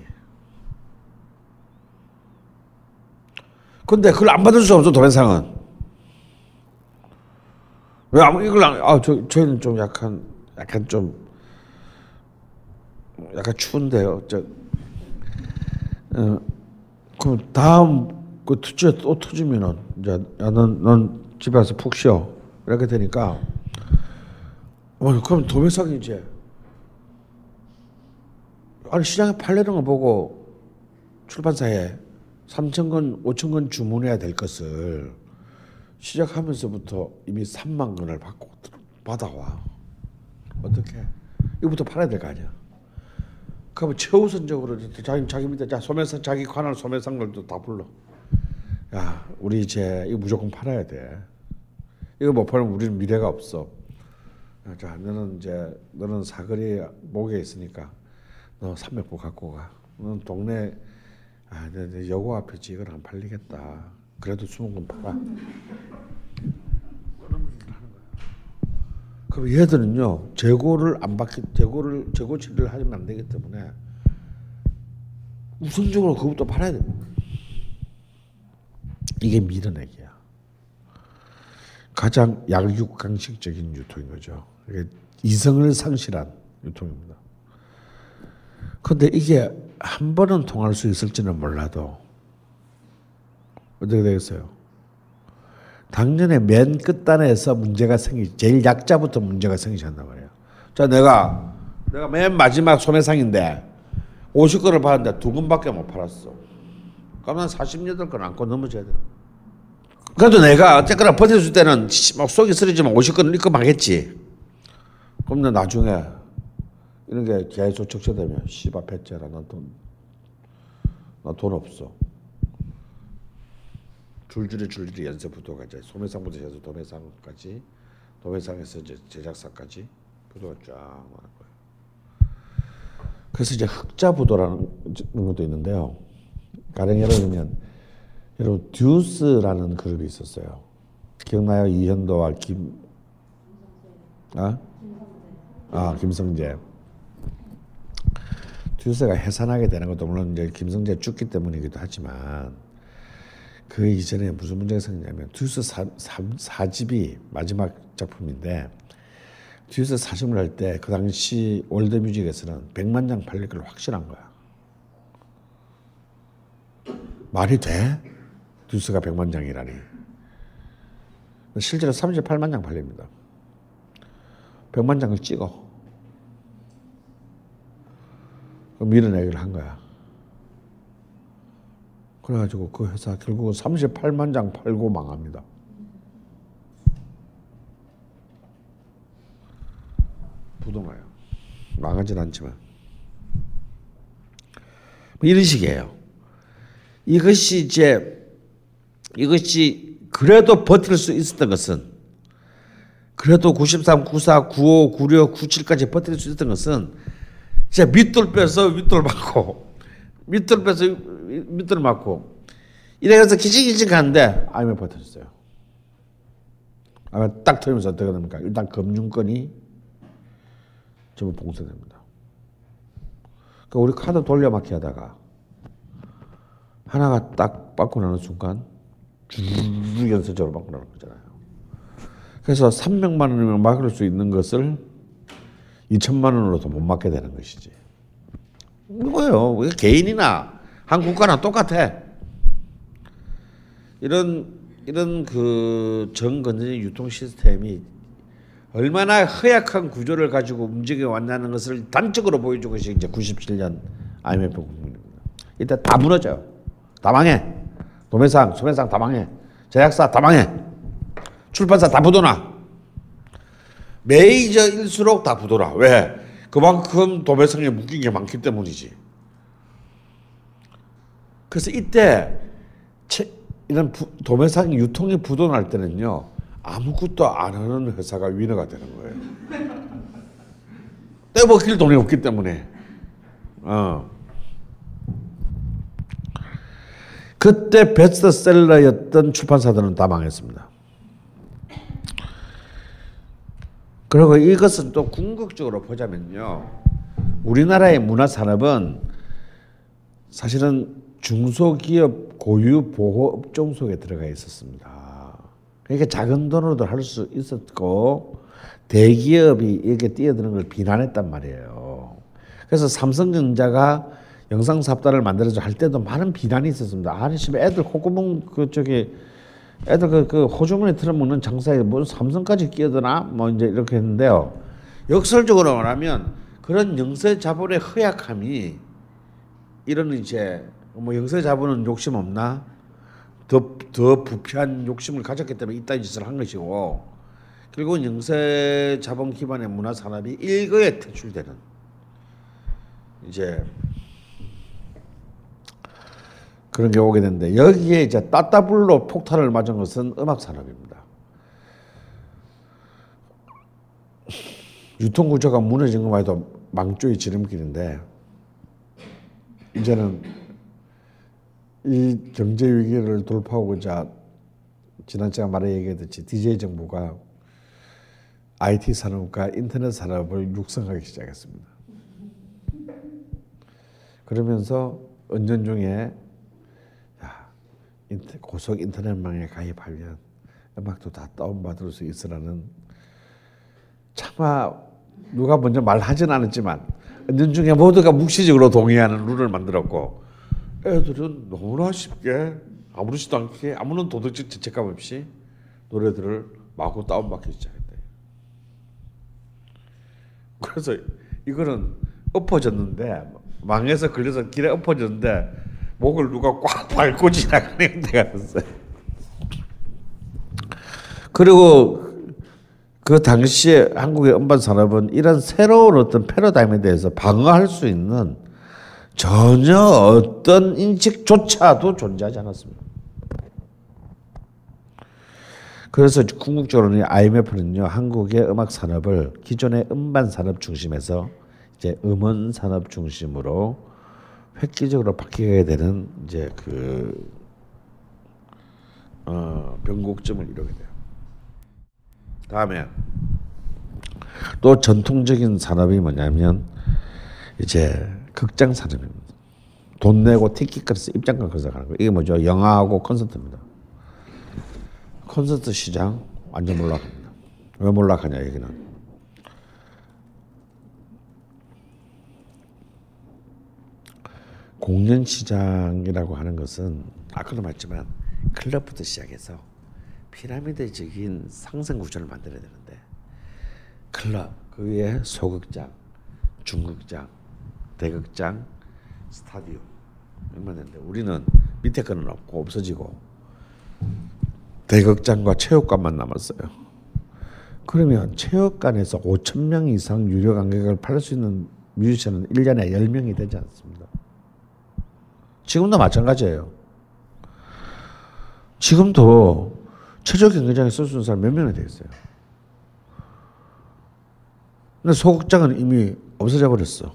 근데 그걸 안 받을 수 없어 도매상은. 왜 아무 이걸 안, 아, 저, 저희는 좀 약간, 약간 좀, 약간 추운데요. 저, 어, 그럼 다음 그 투지에 또 터지면은, 이제, 야, 넌, 넌 집에 와서 푹 쉬어. 이렇게 되니까, 어, 그럼 도매상이 이제, 아니, 시장에 팔리는 거 보고 출판사에 3천 건, 5천 건 주문해야 될 것을 시작하면서부터 이미 3만 건을 받고 받아와. 어떻게? 이거부터 팔아야 될 거 아니야. 그러면 최우선적으로 자기 자기 밑에 자 소매상 자기 관할 소매상들도 다 불러. 야, 우리 이제 이거 무조건 팔아야 돼. 이거 못 팔면 우리는 미래가 없어. 야, 자, 너는 이제 너는 사거리 목에 있으니까 너 300부 갖고 가. 너는 동네 아, 여고 앞이지 이건 안 팔리겠다. 그래도 20건 팔아. 그럼 얘들은요 재고를 안 받기 재고를 재고 처리를 하면 안 되기 때문에 우선적으로 그것부터 팔아야 됩니다. 이게 밀어내기야. 가장 약육강식적인 유통인 거죠. 이성을 상실한 유통입니다. 근데 이게 한 번은 통할 수 있을지는 몰라도 어떻게 되겠어요? 당연히 맨 끝단에서 문제가 생기, 제일 약자부터 문제가 생기셨단 말이에요. 자, 내가 내가 맨 마지막 소매상인데 50건을 받았는데 두 건밖에 못 팔았어. 난 48건 안고 넘어져야 돼요. 그래도 내가 어쨌거나 버텨줄 때는 씨, 막 속이 쓰리지만 50건을 입금 하겠지. 그럼 나 나중에 이런 게 계속 적체되면 씨발 배째라 나 돈, 나 돈 없어. 줄줄이 줄줄이 연쇄부도가 이제 소매상부터 해서 도매상까지 도매상에서 이제 제작사까지 부도가 쫙 많은 거예요. 그래서 이제 흑자 부도라는 것도 있는데요. 가령 예를 들면 여러분 듀스라는 그룹이 있었어요. 기억나요? 이현도와 김 아? 아 김성재. 듀스가 해산하게 되는 것도 물론 이제 김성재 죽기 때문이기도 하지만 그 이전에 무슨 문제가 생기냐면 듀스 사, 사, 집이 마지막 작품인데 듀스 사집을 할 때 그 당시 월드뮤직에서는 100만 장 팔릴 걸 확실한 거야. 말이 돼? 듀스가 100만 장이라니. 실제로 38만 장 팔립니다. 100만 장을 찍어. 밀어내기를 한 거야. 그래가지고 그 회사 결국은 38만 장 팔고 망합니다. 부동화요. 망하진 않지만. 뭐 이런 식이에요. 이것이 이제 이것이 그래도 버틸 수 있었던 것은 그래도 93, 94, 95, 96, 97까지 버틸 수 있었던 것은 진짜 밑돌 빼서 윗돌 맞고 밑돌 빼서 밑돌 맞고 이래서 기직기직 하는데 IMF 버텼어요. 아마 딱 터지면서 어떻게 됩니까? 일단 금융권이 전부 봉쇄됩니다. 그러니까 우리 카드 돌려 막기 하다가 하나가 딱 받고 나는 순간 쭉 연쇄적으로 받고 나는 거잖아요. 그래서 300만 원이면 막을 수 있는 것을 2천만 원으로도 못 막게 되는 것이지. 이게 개인이나 한 국가나 똑같아. 이런 이런 그 전건전지 유통 시스템이 얼마나 허약한 구조를 가지고 움직여 왔다는 것을 단적으로 보여준 것이 이제 97년 IMF 국민입니다. 이때 다 무너져요. 다 망해. 도매상, 소매상 다 망해. 제약사 다 망해. 출판사 다 부도나. 메이저일수록 다 부도나. 왜? 그만큼 도매상에 묶인 게 많기 때문이지. 그래서 이때 채- 이런 부- 도매상 유통이 부도날 때는요 아무것도 안 하는 회사가 위너가 되는 거예요. 떼먹힐 돈이 없기 때문에. 어. 그때 베스트셀러였던 출판사들은 다 망했습니다. 그리고 이것은 또 궁극적으로 보자면요. 우리나라의 문화 산업은 사실은 중소기업 고유 보호 업종 속에 들어가 있었습니다. 그러니까 작은 돈으로도 할 수 있었고 대기업이 이렇게 뛰어드는 걸 비난했단 말이에요. 그래서 삼성전자가 영상 삽다를 만들어서 할 때도 많은 비난이 있었습니다. 아니 씨 애들 콧구멍 그 저기 애들 그, 그 호주머니 틀어먹는 장사에 뭐 삼성까지 끼어드나 뭐 이제 이렇게 했는데요. 역설적으로 말하면 그런 영세 자본의 허약함이 이런 이제 뭐 영세 자본은 욕심 없나 더 더 부패한 욕심을 가졌기 때문에 이따 짓을 한 것이고 결국은 영세 자본 기반의 문화 산업이 일거에 퇴출되는 이제 그런 게 오게 되는데 여기에 이제 따따블로 폭탄을 맞은 것은 음악 산업입니다. 유통 구조가 무너진 것만 해도 망조의 지름길인데 이제는 이 경제 위기를 돌파하고자 지난 제가 말해 얘기했듯이 DJ 정부가 IT 산업과 인터넷 산업을 육성하기 시작했습니다. 그러면서 야, 인터, 고속 인터넷망에 가입하면 음악도 다 다운받을 수 있으라는 차마 누가 먼저 말하진 않았지만 은연 중에 모두가 묵시적으로 동의하는 룰을 만들었고 애들은 너무나 쉽게 아무렇지도 않게 아무런 도덕적 죄책감 없이 노래들을 마구 다운받기 시작했다. 그래서 이거는 엎어졌는데 망해서 걸려서 길에 엎어졌는데 목을 누가 꽉 밟고 지나가는 데가 있어요. 그리고 그 당시에 한국의 음반 산업은 이런 새로운 어떤 패러다임에 대해서 방어할 수 있는 전혀 어떤 인식조차도 존재하지 않았습니다. 그래서 궁극적으로는 IMF는요 한국의 음악 산업을 기존의 음반 산업 중심에서 이제 음원 산업 중심으로 획기적으로 바뀌게 되는 이제 그 어, 변곡점을 이루게 돼요. 다음에 또 전통적인 산업이 뭐냐면 이제 극장 산업입니다. 돈 내고 티켓 값을 입장권 값을 가는 거. 이게 뭐죠? 영화하고 콘서트입니다. 콘서트 시장 완전 몰락합니다. 왜 몰락하냐 여기는. 공연 시장이라고 하는 것은 아까도 말했지만 클럽부터 시작해서 피라미드적인 상승 구조를 만들어야 되는데 클럽 그 위에 소극장, 중극장, 대극장, 스타디움 이만 되는데 우리는 밑에 거는 없고 없어지고 대극장과 체육관만 남았어요. 그러면 체육관에서 5천 명 이상 유료 관객을 팔 수 있는 뮤지션은 1년에 10명이 되지 않습니다. 지금도 마찬가지예요. 지금도 최저 경기장에 쓸 수 있는 사람 몇 명이 되겠어요. 근데 소극장은 이미 없어져 버렸어.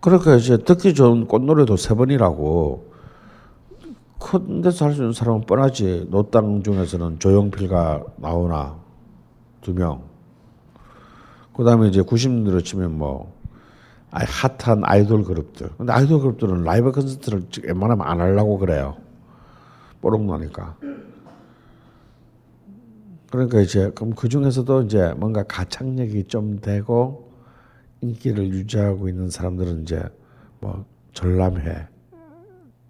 그러니까 이제 듣기 좋은 꽃노래도 세 번이라고 큰 데서 할 수 있는 사람은 뻔하지. 노땅 중에서는 조용필가 나오나 두 명. 그 다음에 이제 90년대로 치면 뭐 아, 핫한 아이돌 그룹들. 근데 아이돌 그룹들은 라이브 콘서트를 웬만하면 안 하려고 그래요. 뽀록 나니까. 그러니까 이제 그럼 그 중에서도 이제 뭔가 가창력이 좀 되고 인기를 유지하고 있는 사람들은 이제 뭐 전람회,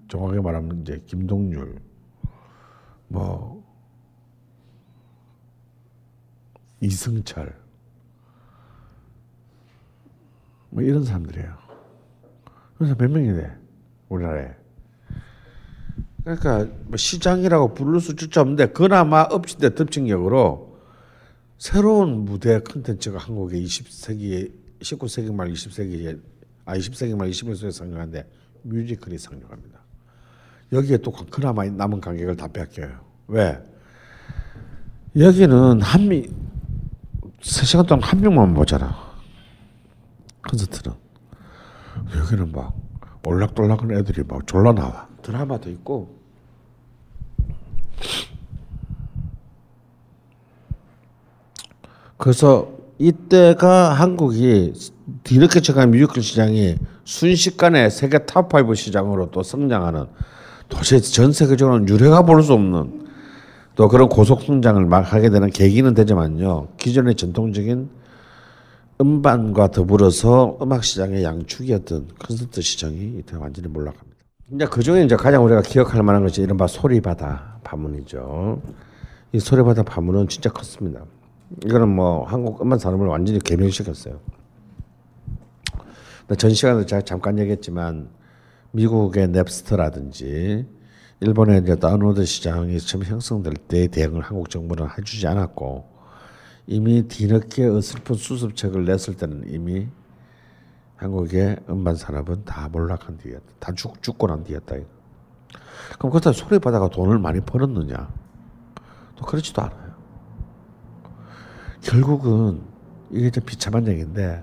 정확하게 말하면 이제 김동률, 뭐 이승철, 뭐 이런 사람들이에요. 그래서 몇 명이 돼 우리나라에. 그러니까 뭐 시장이라고 부를 수조차 없는데 그나마 엎친데 덮친 격으로 새로운 무대 컨텐츠가 한국에 20세기에 19세기 말 20세기에 아 20세기 말 21세기에 상영하는데 뮤지컬이 상영합니다. 여기에 또 그나마 남은 관객을 다 뺏겨요. 왜? 여기는 한미 3시간 동안 한 명만 보잖아. 콘서트는. 여기는 막 올락돌락한 애들이 막 졸라 나와. 드라마도 있고. 그래서 이때가 한국이 뒤늦게 쳐간 뮤지컬 시장이 순식간에 세계 top 5 시장으로 또 성장하는 도대체 전 세계적으로는 유례가 볼 수 없는 또 그런 고속 성장을 막 하게 되는 계기는 되지만요. 기존의 전통적인 음반과 더불어서 음악 시장의 양축이었던 콘서트 시장이 이때 완전히 몰락합니다. 이제 그 중에 이제 가장 우리가 기억할 만한 것이 이른바 소리바다 파문이죠. 이 소리바다 파문은 진짜 컸습니다. 이거는 뭐 한국 음반 산업을 완전히 개명시켰어요. 근데 전 시간에 잠깐 얘기했지만 미국의 넵스터라든지 일본의 이제 다운로드 시장이 처음 형성될 때 대응을 한국 정부는 해주지 않았고 이미 뒤늦게 어설픈 수습책을 냈을 때는 이미 한국의 음반 산업은 다 몰락한 뒤였다. 다 죽, 죽고 난 뒤였다. 그럼 그렇다 소리바다가 돈을 많이 벌었느냐? 또 그렇지도 않아요. 결국은 이게 좀 비참한 얘기인데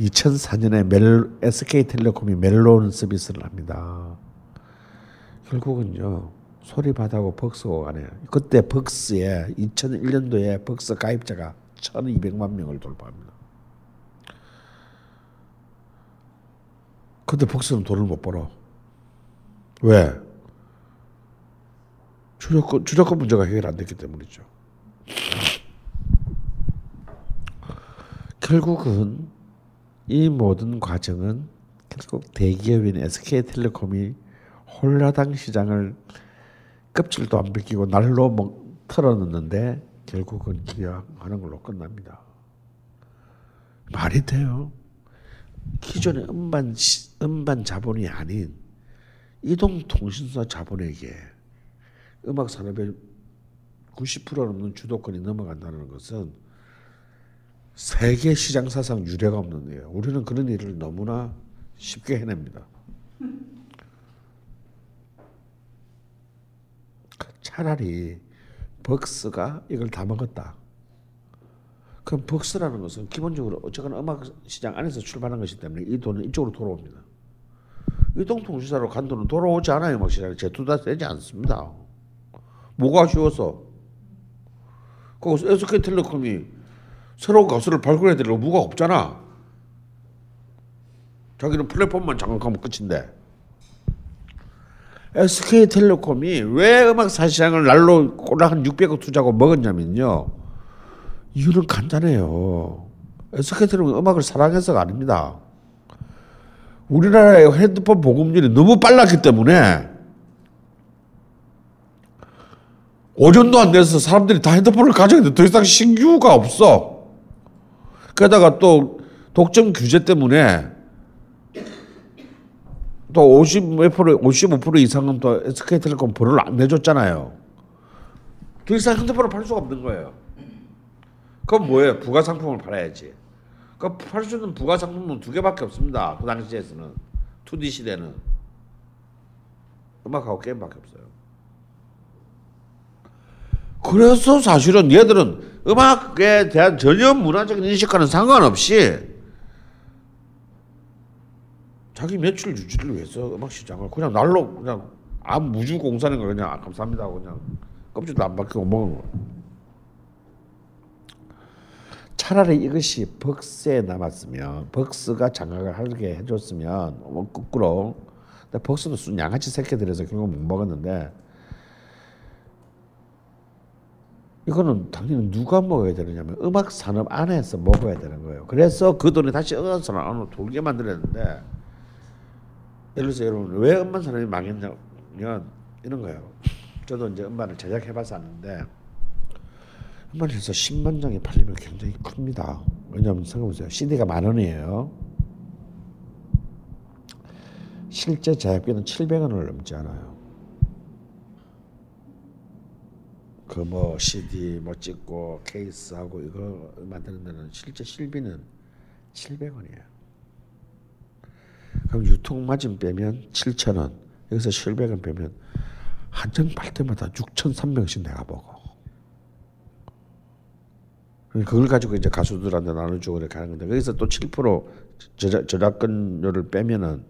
2004년에 멜, SK텔레콤이 멜론 서비스를 합니다. 결국은요 소리바다고 벅스고 간에 그때 벅스에 2001년도에 벅스 가입자가 1,200만 명을 돌파합니다. 근데 벅스는 돈을 못 벌어. 왜? 주력권 주력권 문제가 해결 안 됐기 때문이죠. 결국은 이 모든 과정은 결국 대기업인 SK텔레콤이 홀라당 시장을 껍질도 안 벗기고 날로 먹, 털어넣는데 결국은 기여하는 걸로 끝납니다. 말이 돼요. 기존의 음반 시- 음반 자본이 아닌 이동통신사 자본에게 음악 산업의 90% 넘는 주도권이 넘어간다는 것은 세계 시장 사상 유례가 없는 일이에요. 우리는 그런 일을 너무나 쉽게 해냅니다. 차라리 벅스가 이걸 다 먹었다. 그럼 벅스라는 것은 기본적으로 어쨌거나 음악 시장 안에서 출발한 것이기 때문에 이 돈은 이쪽으로 돌아옵니다. 이동통신사로 간 돈은 돌아오지 않아요. 음악 시장에 제투다 세지 않습니다. 뭐가 아쉬워서? 거기서 SK텔레콤이 새로운 가수를 발굴해야 될 의무가 없잖아. 자기는 플랫폼만 장악하면 끝인데. SK텔레콤이 왜 음악 사 시장을 날로 꼴랑 한 600억 투자하고 먹었냐면요. 이유는 간단해요. SK텔레콤은 음악을 사랑해서가 아닙니다. 우리나라의 핸드폰 보급률이 너무 빨랐기 때문에 오전도 안 돼서 사람들이 다 핸드폰을 가져있는데 더 이상 신규가 없어. 게다가 또 독점 규제 때문에 또 50몇 프로, 55% 이상은 또 SK텔레콤 벌을 안 내줬잖아요. 더 이상 핸드폰을 팔 수가 없는 거예요. 그럼 뭐예요? 부가 상품을 팔아야지. 그팔 수 있는 부가 상품은 두 개밖에 없습니다. 그 당시에서는 2D 시대는 음악하고 게임밖에 없어요. 그래서 사실은 얘들은 음악에 대한 전혀 문화적인 인식과는 상관없이 자기 매출 유지를 위해서 음악 시장을 그냥 날로 그냥 아무 무주 공사는 거 그냥 아, 감사합니다 하고 그냥 껍질도 안 벗기고 먹은 거. 차라리 이것이 벅스에 남았으면 벅스가 장악을 하게 해줬으면 뭐 거꾸로 근데 벅스도 순 양아치 새끼들에서 결국 못 먹었는데 이거는 당연히 누가 먹어야 되느냐면 음악 산업 안에서 먹어야 되는 거예요. 그래서 그 돈이 다시 음악 산업 안으로 돌게 만들었는데 예를 들어서 여러분 왜 음반 산업이 망했냐면 이런 거예요. 저도 이제 음반을 제작해봐서 아는데 음반에서 10만 장이 팔리면 굉장히 큽니다. 왜냐하면 생각해보세요. CD가 만 원이에요. 실제 제작비는 700원을 넘지 않아요. 그 뭐 CD 뭐 찍고 케이스하고 이거 만드는 데는 실제 실비는 700원이에요. 그럼 유통 마진 빼면 7,000원. 여기서 700원 빼면 한장팔 때마다 6,300원씩 내가 먹어. 그걸 가지고 이제 가수들한테 나눠주고 이렇게 하는 건데 거기서 또 7% 저작, 저작권료를 빼면은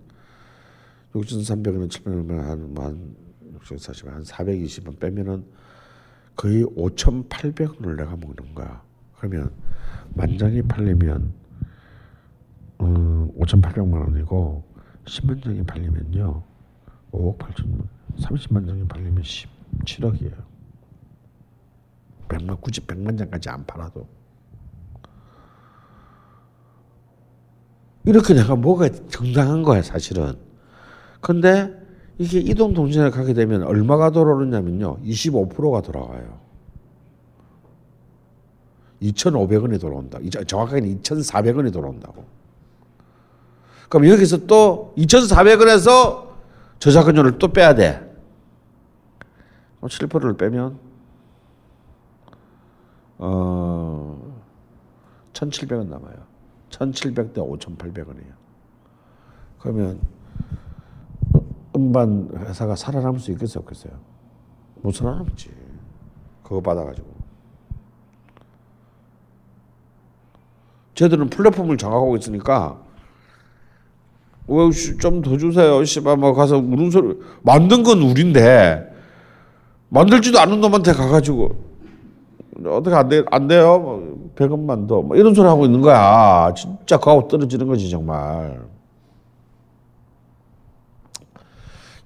6,300원은 700원이면 한만 640원 한 420원 빼면은 거의 5,800원을 내가 먹는 거야. 그러면 만 장이 팔리면 음, 5,800만 원이고 10만 장이 팔리면요 5억 8천만 30만 장이 팔리면 17억이에요. 100만 굳이 100만 장까지 안 팔아도 이렇게 내가 뭐가 정당한 거야 사실은. 근데 이게 이동 통신을 가게 되면 얼마가 돌아오냐면요 25%가 돌아와요. 2,500원이 돌아온다. 이- 정확하게 2,400원이 돌아온다고. 그럼 여기서 또 2,400원에서 저작권료를 또 빼야 돼. 그럼 7%를 빼면 어 1,700원 남아요. 1,700대 5,800원이에요. 그러면 음반 회사가 살아남을 수 있겠어요, 없겠어요? 못 살아남지. 그거 받아가지고. 쟤들은 플랫폼을 장악하고 있으니까 좀 더 주세요. 씨발 뭐 가서 우는 소리 만든 건 우린데 만들지도 않은 놈한테 가가지고 어떻게 안, 돼, 안 돼요? 뭐 100원만 더. 뭐 이런 소리 하고 있는 거야. 진짜 그하고 떨어지는 거지, 정말.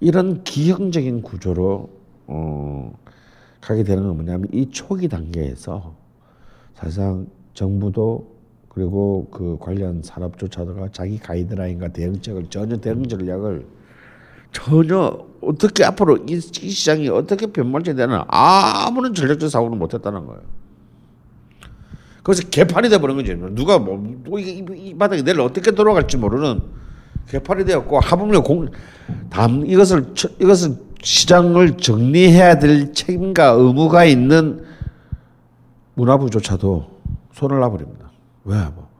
이런 기형적인 구조로, 어, 가게 되는 건 뭐냐면 이 초기 단계에서 사실상 정부도 그리고 그 관련 산업조차도가 자기 가이드라인과 대응책을 전혀 대응 전략을 전혀 어떻게 앞으로 이, 이 시장이 어떻게 변말지 되는 아무런 전략적 사고를 못했다는 거예요. 그래서 개판이 돼버린 거지. 누가 뭐, 뭐 이, 이, 이 바닥에 내일 어떻게 돌아갈지 모르는 개판이 되었고 하물며 공, 다음 이것을 처- 이것을 시장을 정리해야 될 책임과 의무가 있는 문화부조차도 손을 놔버립니다. 왜 뭐?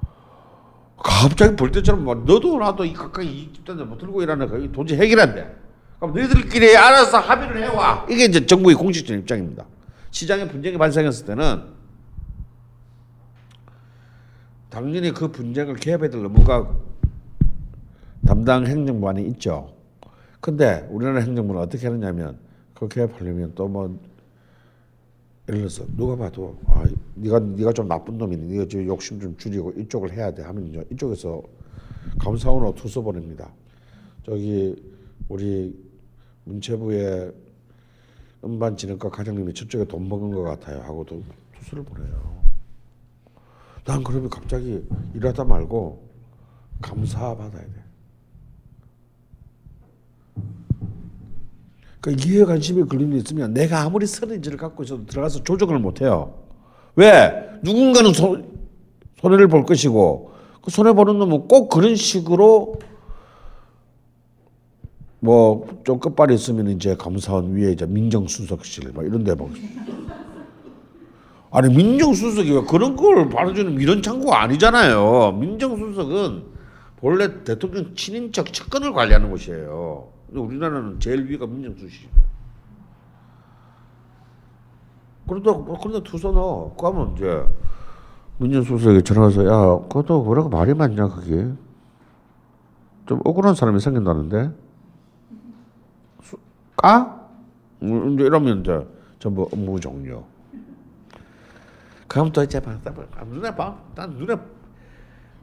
갑자기 볼 때처럼 뭐 너도 나도 이 가까이 이 집단들 못 들고 일하는 거 도저히 해결 안 돼. 그럼 너희들끼리 알아서 합의를 해와. 이게 이제 정부의 공식적인 입장입니다. 시장에 분쟁이 발생했을 때는 당연히 그 분쟁을 개입해야 될 의무가 담당 안에 있죠. 근데 우리나라 행정부는 어떻게 하느냐면 그 개입하려면 또 뭐 예를 들어서 누가 봐도 아 네가 네가 좀 나쁜 놈이니 네가 저 욕심 좀 줄이고 이쪽을 해야 돼 하면 이쪽에서 감사원으로 투서 보냅니다. 저기 우리 문체부의 음반진흥과 과장님이 저쪽에 돈 먹은 것 같아요 하고 또 투서를 보내요. 난 그러면 갑자기 일하다 말고 감사 받아야 돼. 그 이해 관심이 걸리는 게 있으면 내가 아무리 선인지를 갖고 있어도 들어가서 조정을 못 해요. 왜? 누군가는 손, 손해를 볼 것이고 그 손해 보는 놈은 꼭 그런 식으로 뭐 좀 끝발이 있으면 이제 감사원 위에 이제 민정수석실 막 이런 데 막. 아니 민정수석이 왜 그런 걸 받아주는 이런 창구가 아니잖아요. 민정수석은 본래 대통령 친인척 측근을 관리하는 곳이에요. 우리나라는 제일 위가 민정수석이에요. 그러다 그런데 투서 넣어. 그러면 이제 민정수석이 전화해서 야, 그것도 뭐라고 말이 많냐 그게. 좀 억울한 사람이 생긴다는데. 수- 까? 음, 이제 이러면 이제 전부 업무 종료. 그럼 또 이제 막 아, 눈에 봐. 난 눈에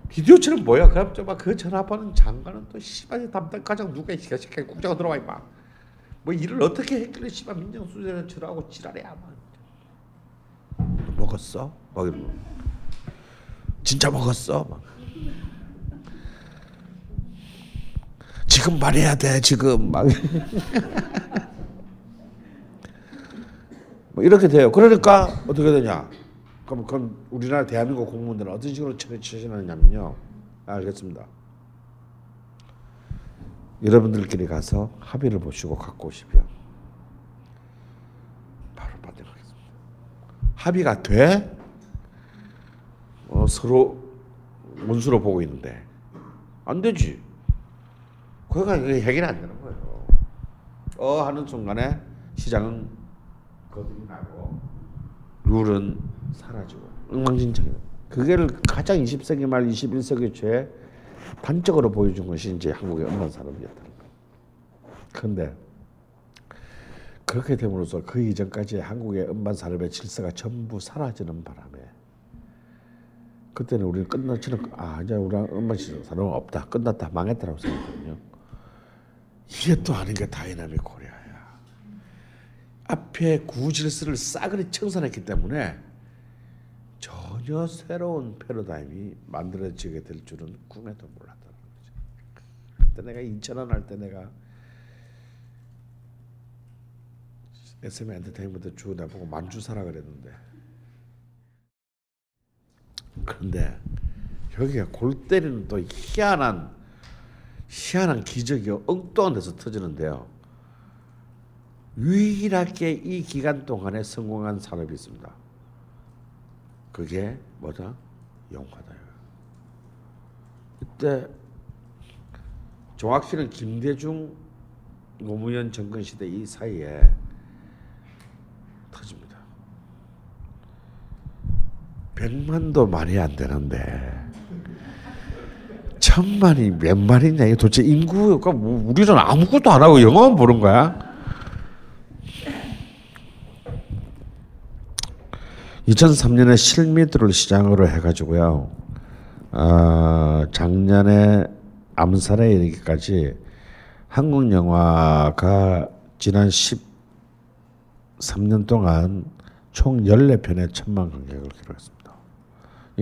비디오처럼 보여. 그럼 또막그 전화번호 장관은 또 씨발 담당 과장 누가 이 새끼 국장으로 들어와 임마. 뭐 일을 어떻게 했길래 씨발 민정수석을 처하고 지랄이야. 막. 먹었어? 막 이러고. 진짜 먹었어? 막. 지금 말해야 돼 지금 막. 뭐 이렇게 돼요. 그러니까 어떻게 되냐? 그럼 그럼 우리나라 대한민국 공무원들은 어떤 식으로 처신하느냐면요. 알겠습니다. 여러분들끼리 가서 합의를 보시고 갖고 오시면 바로 받아가겠습니다. 합의가 돼? 어, 서로 원수로 보고 있는데 안 되지. 그거가 이게 해결이 안 되는 거예요. 어 하는 순간에 시장은 거듭이 나고 룰은 사라지고 엉망진창이 그게를 가장 20세기 말 21세기 초에 단적으로 보여준 것이 이제 한국의 음반 산업이었다는 거예요. 그런데 그렇게 됨으로써 그 이전까지 한국의 음반 산업의 질서가 전부 사라지는 바람에 그때는 우리는 끝났지는 아 이제 우리 음반 산업은 없다 끝났다 망했다라고 생각했거든요. 이게 또 아닌 게 다이나믹 코리아야. 앞에 구질서를 싸그리 청산했기 때문에 전혀 새로운 패러다임이 만들어지게 될 줄은 꿈에도 몰랐다는 거죠. 그때 내가 인천원 할때 내가 SM 엔터테인먼트 주 내보고 만주 사라 그랬는데 그런데 여기가 골 때리는 또 희한한 희한한 기적이 엉뚱한 데서 터지는데요. 유일하게 이 기간 동안에 성공한 산업이 있습니다. 그게 뭐다? 영화다. 이때 정확히는 김대중 노무현 정권 시대 이 사이에 터집니다. 백만도 말이 안 되는데 천만이 몇 말이냐 이게 도대체 인구가 뭐 우리는 아무것도 안 하고 영화만 보는 거야? 2003년에 실미도를 시장으로 해가지고요. 아, 작년에 암살에 이르기까지 한국 영화가 지난 13년 동안 총 14편의 천만 관객을 기록했습니다.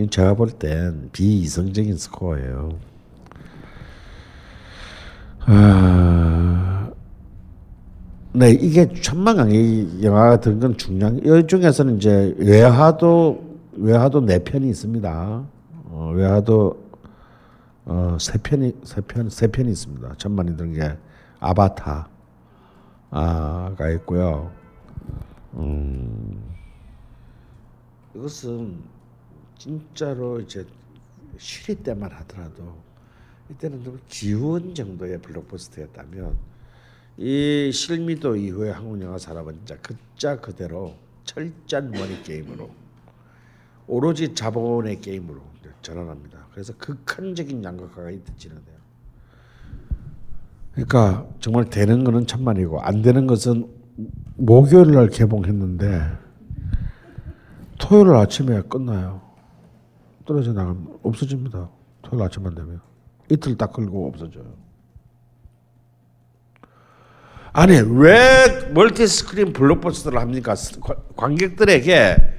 제가 볼 땐 비이성적인 스코어예요. 아, 네, 이게 천만 강의 영화가 든건 중요한. 이 중에서는 이제 외화도 외화도 네 편이 있습니다. 어, 외화도 어, 세 편이 세 편 세 편이 있습니다. 천만이 든게 아바타 아가 있고요. 음, 이것은 진짜로 이제 쉬리 때만 하더라도 이때는 좀 지원 정도의 블록버스터였다면 이 실미도 이후에 한국 영화 산업은 진짜 그자 그대로 철저한 머니 게임으로 오로지 자본의 게임으로 전환합니다. 그래서 극한적인 양극화가 이어지는데요. 그러니까 정말 되는 거는 천만이고 안 되는 것은 목요일 날 개봉했는데 토요일 아침에 끝나요. 떨어져 나가면 없어집니다. 토요일 아침만 되면 이틀 딱 걸고 없어져요. 아니 왜 멀티 스크린 블록버스터를 합니까? 관객들에게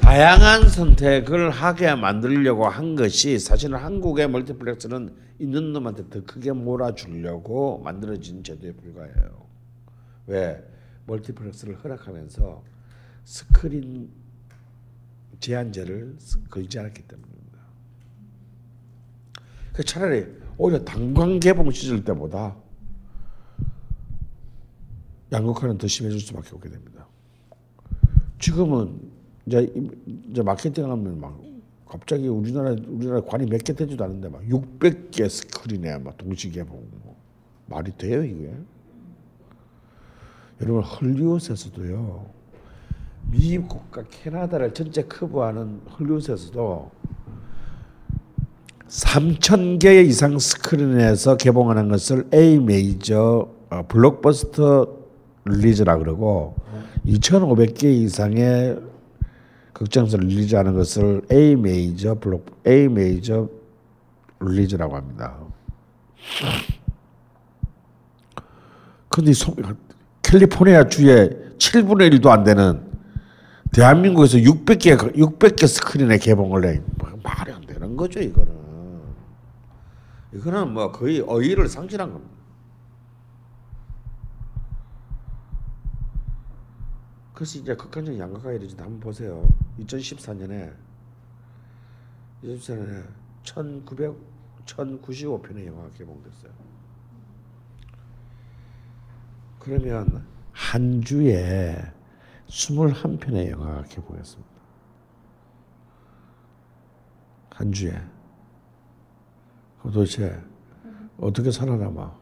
다양한 선택을 하게 만들려고 한 것이 사실은 한국의 멀티플렉스는 있는 놈한테 더 크게 몰아주려고 만들어진 제도에 불과해요. 왜 멀티플렉스를 허락하면서 스크린 제한제를 걸지 않았기. 그 차라리 오히려 단관 개봉 시절 때보다 양극화는 더 심해질 수밖에 없게 됩니다. 지금은 이제 이제 마케팅 하면 막 갑자기 우리나라 우리나라 관이 몇 개 되지도 않는데 막 600개 스크린에 막 동시 개봉 뭐 말이 돼요 이게? 여러분 헐리우드에서도요 미국과 캐나다를 전체 커버하는 헐리우드에서도 3천 개 이상 스크린에서 개봉하는 것을 A 메이저 어, 블록버스터 릴리즈라 그러고 2,500개 이상의 그 극장에서 릴리즈하는 것을 A 메이저 블록 A 메이저 릴리즈라고 합니다. 근데 소- 캘리포니아 주에 7분의 1도 안 되는 대한민국에서 600개 600개 스크린에 개봉을 해. 뭐 말이 안 되는 거죠, 이거는. 이거는 뭐 거의 어의를 상실한 겁니다. 그래서 이제 극단적 양극화가 이르지도 한번 보세요. 2014년에 2014년에 1900 1095편의 영화가 개봉됐어요. 그러면 한 주에 21편의 영화가 개봉했습니다. 한 주에. 도대체 어떻게 살아남아?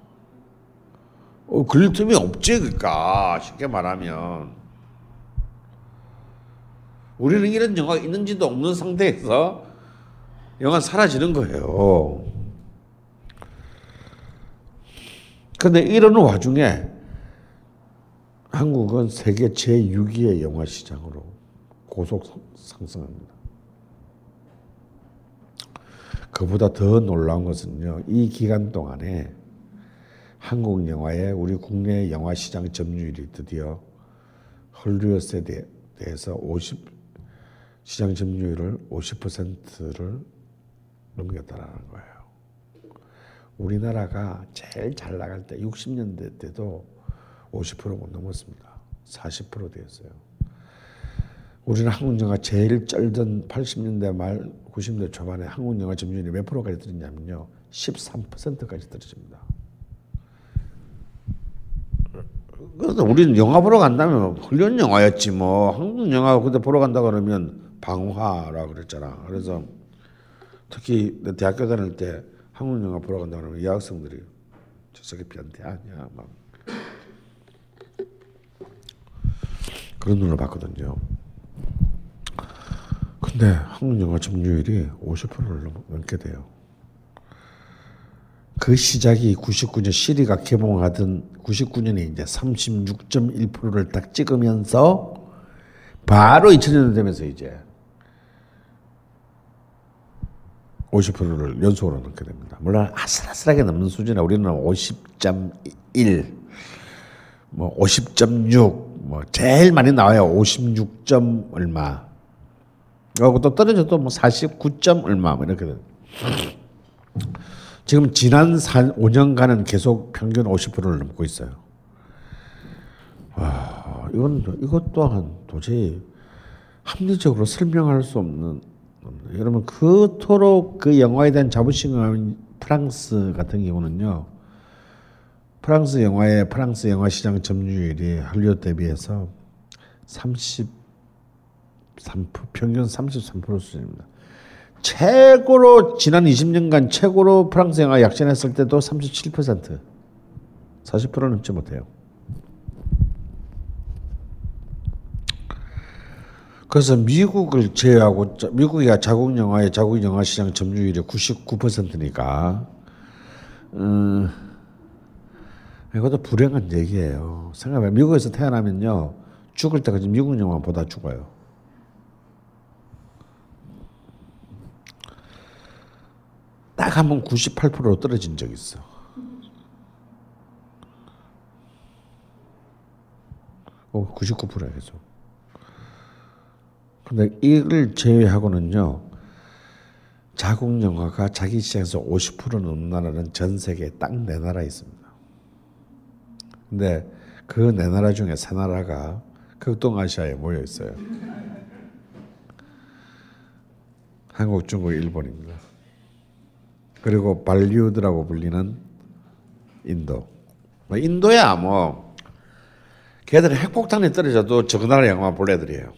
어, 그럴 틈이 없지, 그니까. 쉽게 말하면. 우리는 이런 영화가 있는지도 없는 상태에서 영화 사라지는 거예요. 근데 이런 와중에 한국은 세계 제6위의 영화 시장으로 고속 상승합니다. 그보다 더 놀라운 것은요, 이 기간 동안에 한국 영화의 우리 국내 영화 시장 점유율이 드디어 헐리우드에 대- 대해서 50 시장 점유율을 50%를 넘겼다라는 거예요. 우리나라가 제일 잘 나갈 때 60년대 때도 50%못 넘었습니다. 40% 되었어요. 우리는 한국 영화 제일 쩔던 80년대 말 90년대 초반에 한국 영화 점유율이 몇 프로까지 떨어졌냐면요. 13%까지 떨어집니다. 그래서 우리는 영화 보러 간다면 훌륭 영화였지 뭐 한국 영화 그때 보러 간다 그러면 방화라 그랬잖아. 그래서 특히 내 대학교 다닐 때 한국 영화 보러 간다 그러면 여학생들이 저 새끼 변태 아니야 막 그런 눈을 봤거든요. 근데 한국 영화 점유율이 50%를 넘게 돼요. 그 시작이 99년 시리가 개봉하던 99년에 이제 36.1%를 딱 찍으면서 바로 2000년 되면서 이제 50%를 연속으로 넘게 됩니다. 물론 아슬아슬하게 넘는 수준이라 우리는 50.1, 뭐 50.6, 뭐 제일 많이 나와요. 56점 얼마. 그리고 또 떨어져도 뭐 49점 얼마 뭐 이렇게 돼요. 지금 지난 4, 5년간은 계속 평균 50%를 넘고 있어요. 와, 이건 이것 또한 도저히 합리적으로 설명할 수 없는 여러분 그토록 그 영화에 대한 자부심을 프랑스 같은 경우는요. 프랑스 영화의 프랑스 영화 시장 점유율이 할리우드 대비해서 33% 평균 33% 수준입니다. 최고로 지난 20년간 최고로 프랑스 영화 약진했을 때도 37% 40% 넘지 못해요. 그래서 미국을 제외하고 자- 미국이 자국 영화의 자국 영화 시장 점유율이 99%니까 음, 이것도 불행한 얘기예요. 생각해 미국에서 태어나면요 죽을 때까지 미국 영화보다 죽어요. 딱 한 번 98%로 떨어진 적 있어. 어, 99%야 계속. 근데 이를 제외하고는요. 자국 영화가 자기 시장에서 50% 넘는 나라는 전 세계에 딱 네 나라 있습니다. 근데 그 네 나라 중에 세 나라가 극동아시아에 모여 있어요. 한국, 중국, 일본입니다. 그리고 발리우드라고 불리는 인도. 뭐 인도야 뭐 걔들은 핵폭탄이 떨어져도 저 나라 영화 볼 애들이에요.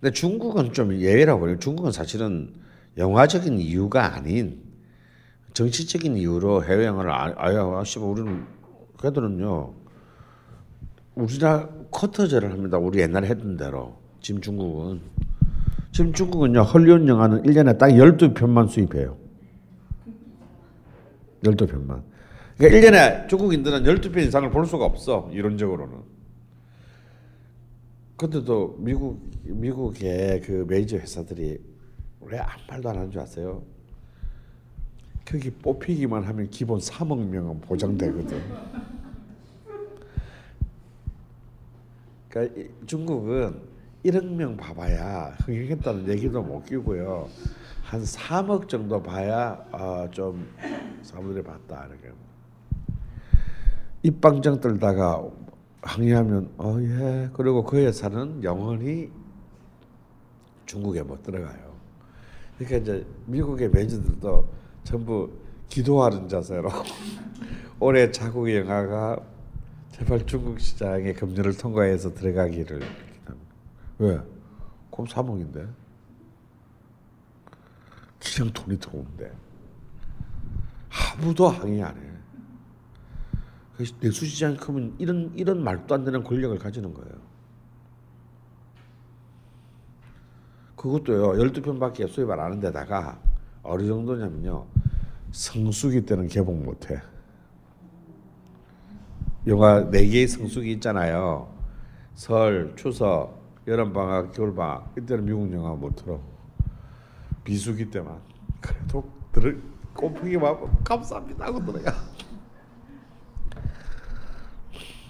근데 중국은 좀 예외라고 해요. 중국은 사실은 영화적인 이유가 아닌 정치적인 이유로 해외 영화를 아- 아예 아씨 우리는 걔들은요 우리나라 커터제를 합니다. 우리 옛날에 했던 대로 지금 중국은 지금 중국은요 헐리우드 영화는 1년에 딱 12편만 수입해요. 12편만. 그러니까 1년에 중국인들은 12편 이상을 볼 수가 없어. 이론적으로는. 근데도 미국 미국의 그 메이저 회사들이 왜 아무 말도 안 하는 줄 아세요? 거기 뽑히기만 하면 기본 3억 명은 보장되거든. 그러니까 이- 중국은 1억 명 봐봐야 흥행했다는 얘기도 못 끼고요. 한 3억 정도 봐야 아, 좀 사람들이 봤다 이렇게. 입방정 떨다가 항의하면 어 예. 그리고 그 회사는 영원히 중국에 못 들어가요. 그러니까 이제 미국의 매니저들도 전부 기도하는 자세로 올해 자국 영화가 제발 중국 시장에 금리를 통과해서 들어가기를. 왜? 그럼 3억인데 그냥 돈이 들어오는데 아무도 항의 안 해. 내수시장이 크면 이런 이런 말도 안 되는 권력을 가지는 거예요. 그것도요 12편 밖에 수입을 안 하는 데다가 어느 정도냐면요 성수기 때는 개봉 못 해 영화 4개의 성수기 있잖아요 설, 추석, 여름방학, 겨울방학 이때는 미국 영화 못 틀어 비수기 때만 그래도 들을 하면 감사합니다 하고 들어가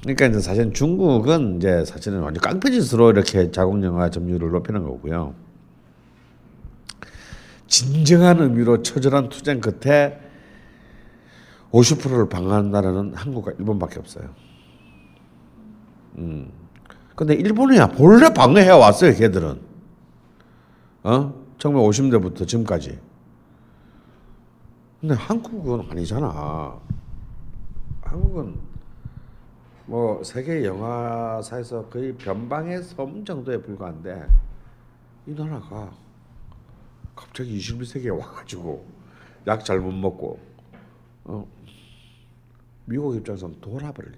그러니까 이제 사실 중국은 이제 사실은 완전 깡패짓으로 이렇게 자국 영화 점유율을 높이는 거고요. 진정한 의미로 처절한 투쟁 끝에 50%를 방어한 나라는 한국과 일본밖에 없어요. 음. 근데 일본이야 본래 방어해 왔어요, 걔들은. 어? 1950년대부터 지금까지. 근데 한국은 아니잖아. 한국은 뭐 세계 영화사에서 거의 변방의 섬 정도에 불과한데 이 나라가 갑자기 21세기에 와가지고 약 잘못 먹고 어, 미국 입장에서는 돌아버릴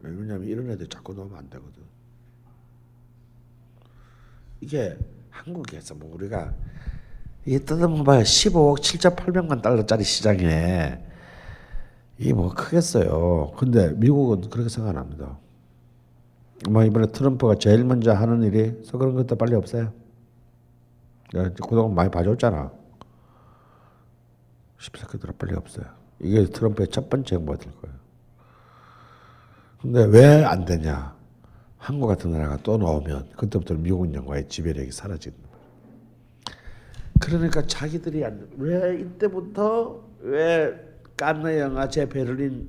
왜냐면 이런 애들 자꾸 넣으면 안 되거든 이게 한국에서 뭐 우리가 이게 뜯어봐야 15억 7,800만 달러짜리 시장이네 이게 뭐 크겠어요. 근데 미국은 그렇게 생각 안 합니다. 뭐 이번에 트럼프가 제일 먼저 하는 일이 그런 것도 빨리 없어요. 야, 그동안 많이 봐줬잖아. 십새끼들아 빨리 없어요. 이게 트럼프의 첫 번째 행보가 될 거예요. 근데 왜 안 되냐? 한국 같은 나라가 또 나오면 그때부터 미국 영화의 지배력이 사라지는 거예요. 그러니까 자기들이 안, 왜 이때부터 왜 깐느 영화 제 베를린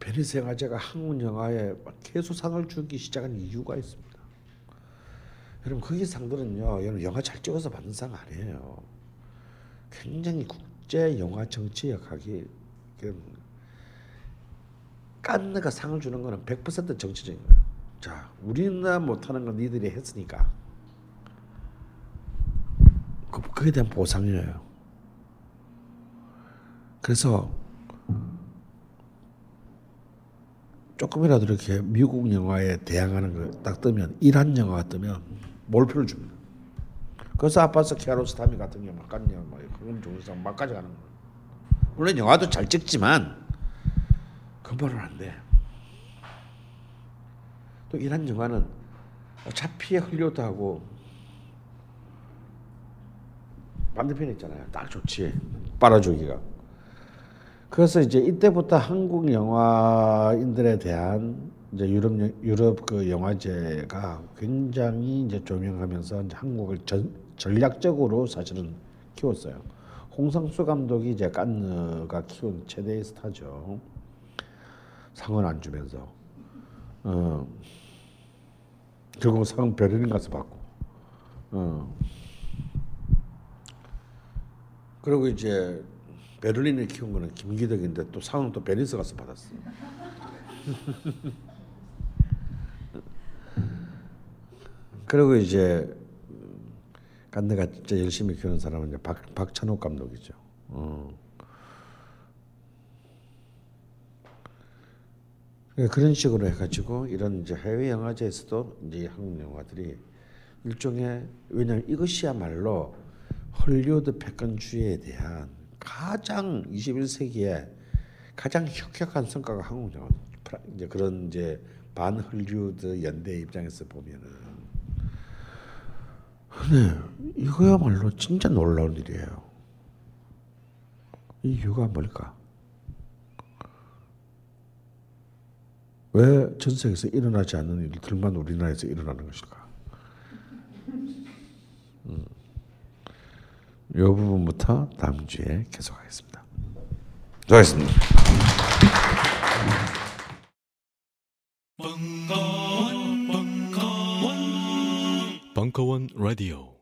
베니스 영화제가 한국 영화에 계속 상을 주기 시작한 이유가 있습니다. 여러분 거기 상들은요, 여러분 영화 잘 찍어서 받는 상 아니에요. 굉장히 국제 영화 정치 역학이 깐느가 상을 주는 거는 100% 정치적인 거예요. 자, 우리나라 못하는 건 니들이 했으니까 그- 그에 대한 보상이에요. 그래서 조금이라도 이렇게 미국 영화에 대항하는 걸 딱 뜨면 이란 영화가 뜨면 몰표를 줍니다. 그래서 아파서 키아로스타미 같은 경우 막 가는 영화 막 그런 종류상 막 가져가는 거예요. 물론 영화도 잘 찍지만 그거는 안 돼. 또 이란 영화는 어차피 헐리우드하고 반대편에 있잖아요. 딱 좋지. 빨아주기가. 그래서 이제 이때부터 한국 영화인들에 대한 이제 유럽 영- 유럽 그 영화제가 굉장히 이제 조명하면서 이제 한국을 전, 전략적으로 사실은 키웠어요. 홍상수 감독이 이제 깐느가 키운 최대의 스타죠. 상은 안 주면서 어. 결국 상은 베를린 가서 받고 어. 그리고 이제 베를린에 키운 거는 김기덕인데 또 상은 또 베니스 가서 받았어. 그리고 이제 깐느가 진짜 열심히 키우는 사람은 이제 박 박찬욱 감독이죠. 어. 그런 식으로 해가지고 이런 이제 해외 영화제에서도 이제 한국 영화들이 일종의 왜냐하면 이것이야말로 헐리우드 패권주의에 대한 가장 21세기에 가장 혁혁한 성과가 한국 영화 이제 그런 이제 반 헐리우드 연대 입장에서 보면은 네 이거야말로 진짜 놀라운 일이에요. 이 이유가 뭘까? 왜 전 세계에서 일어나지 않는 일들만 우리나라에서 일어나는 것일까? 음. 이 부분부터 다음 주에 계속하겠습니다. 수고하셨습니다. 벙커원, 벙커원, 벙커원 라디오.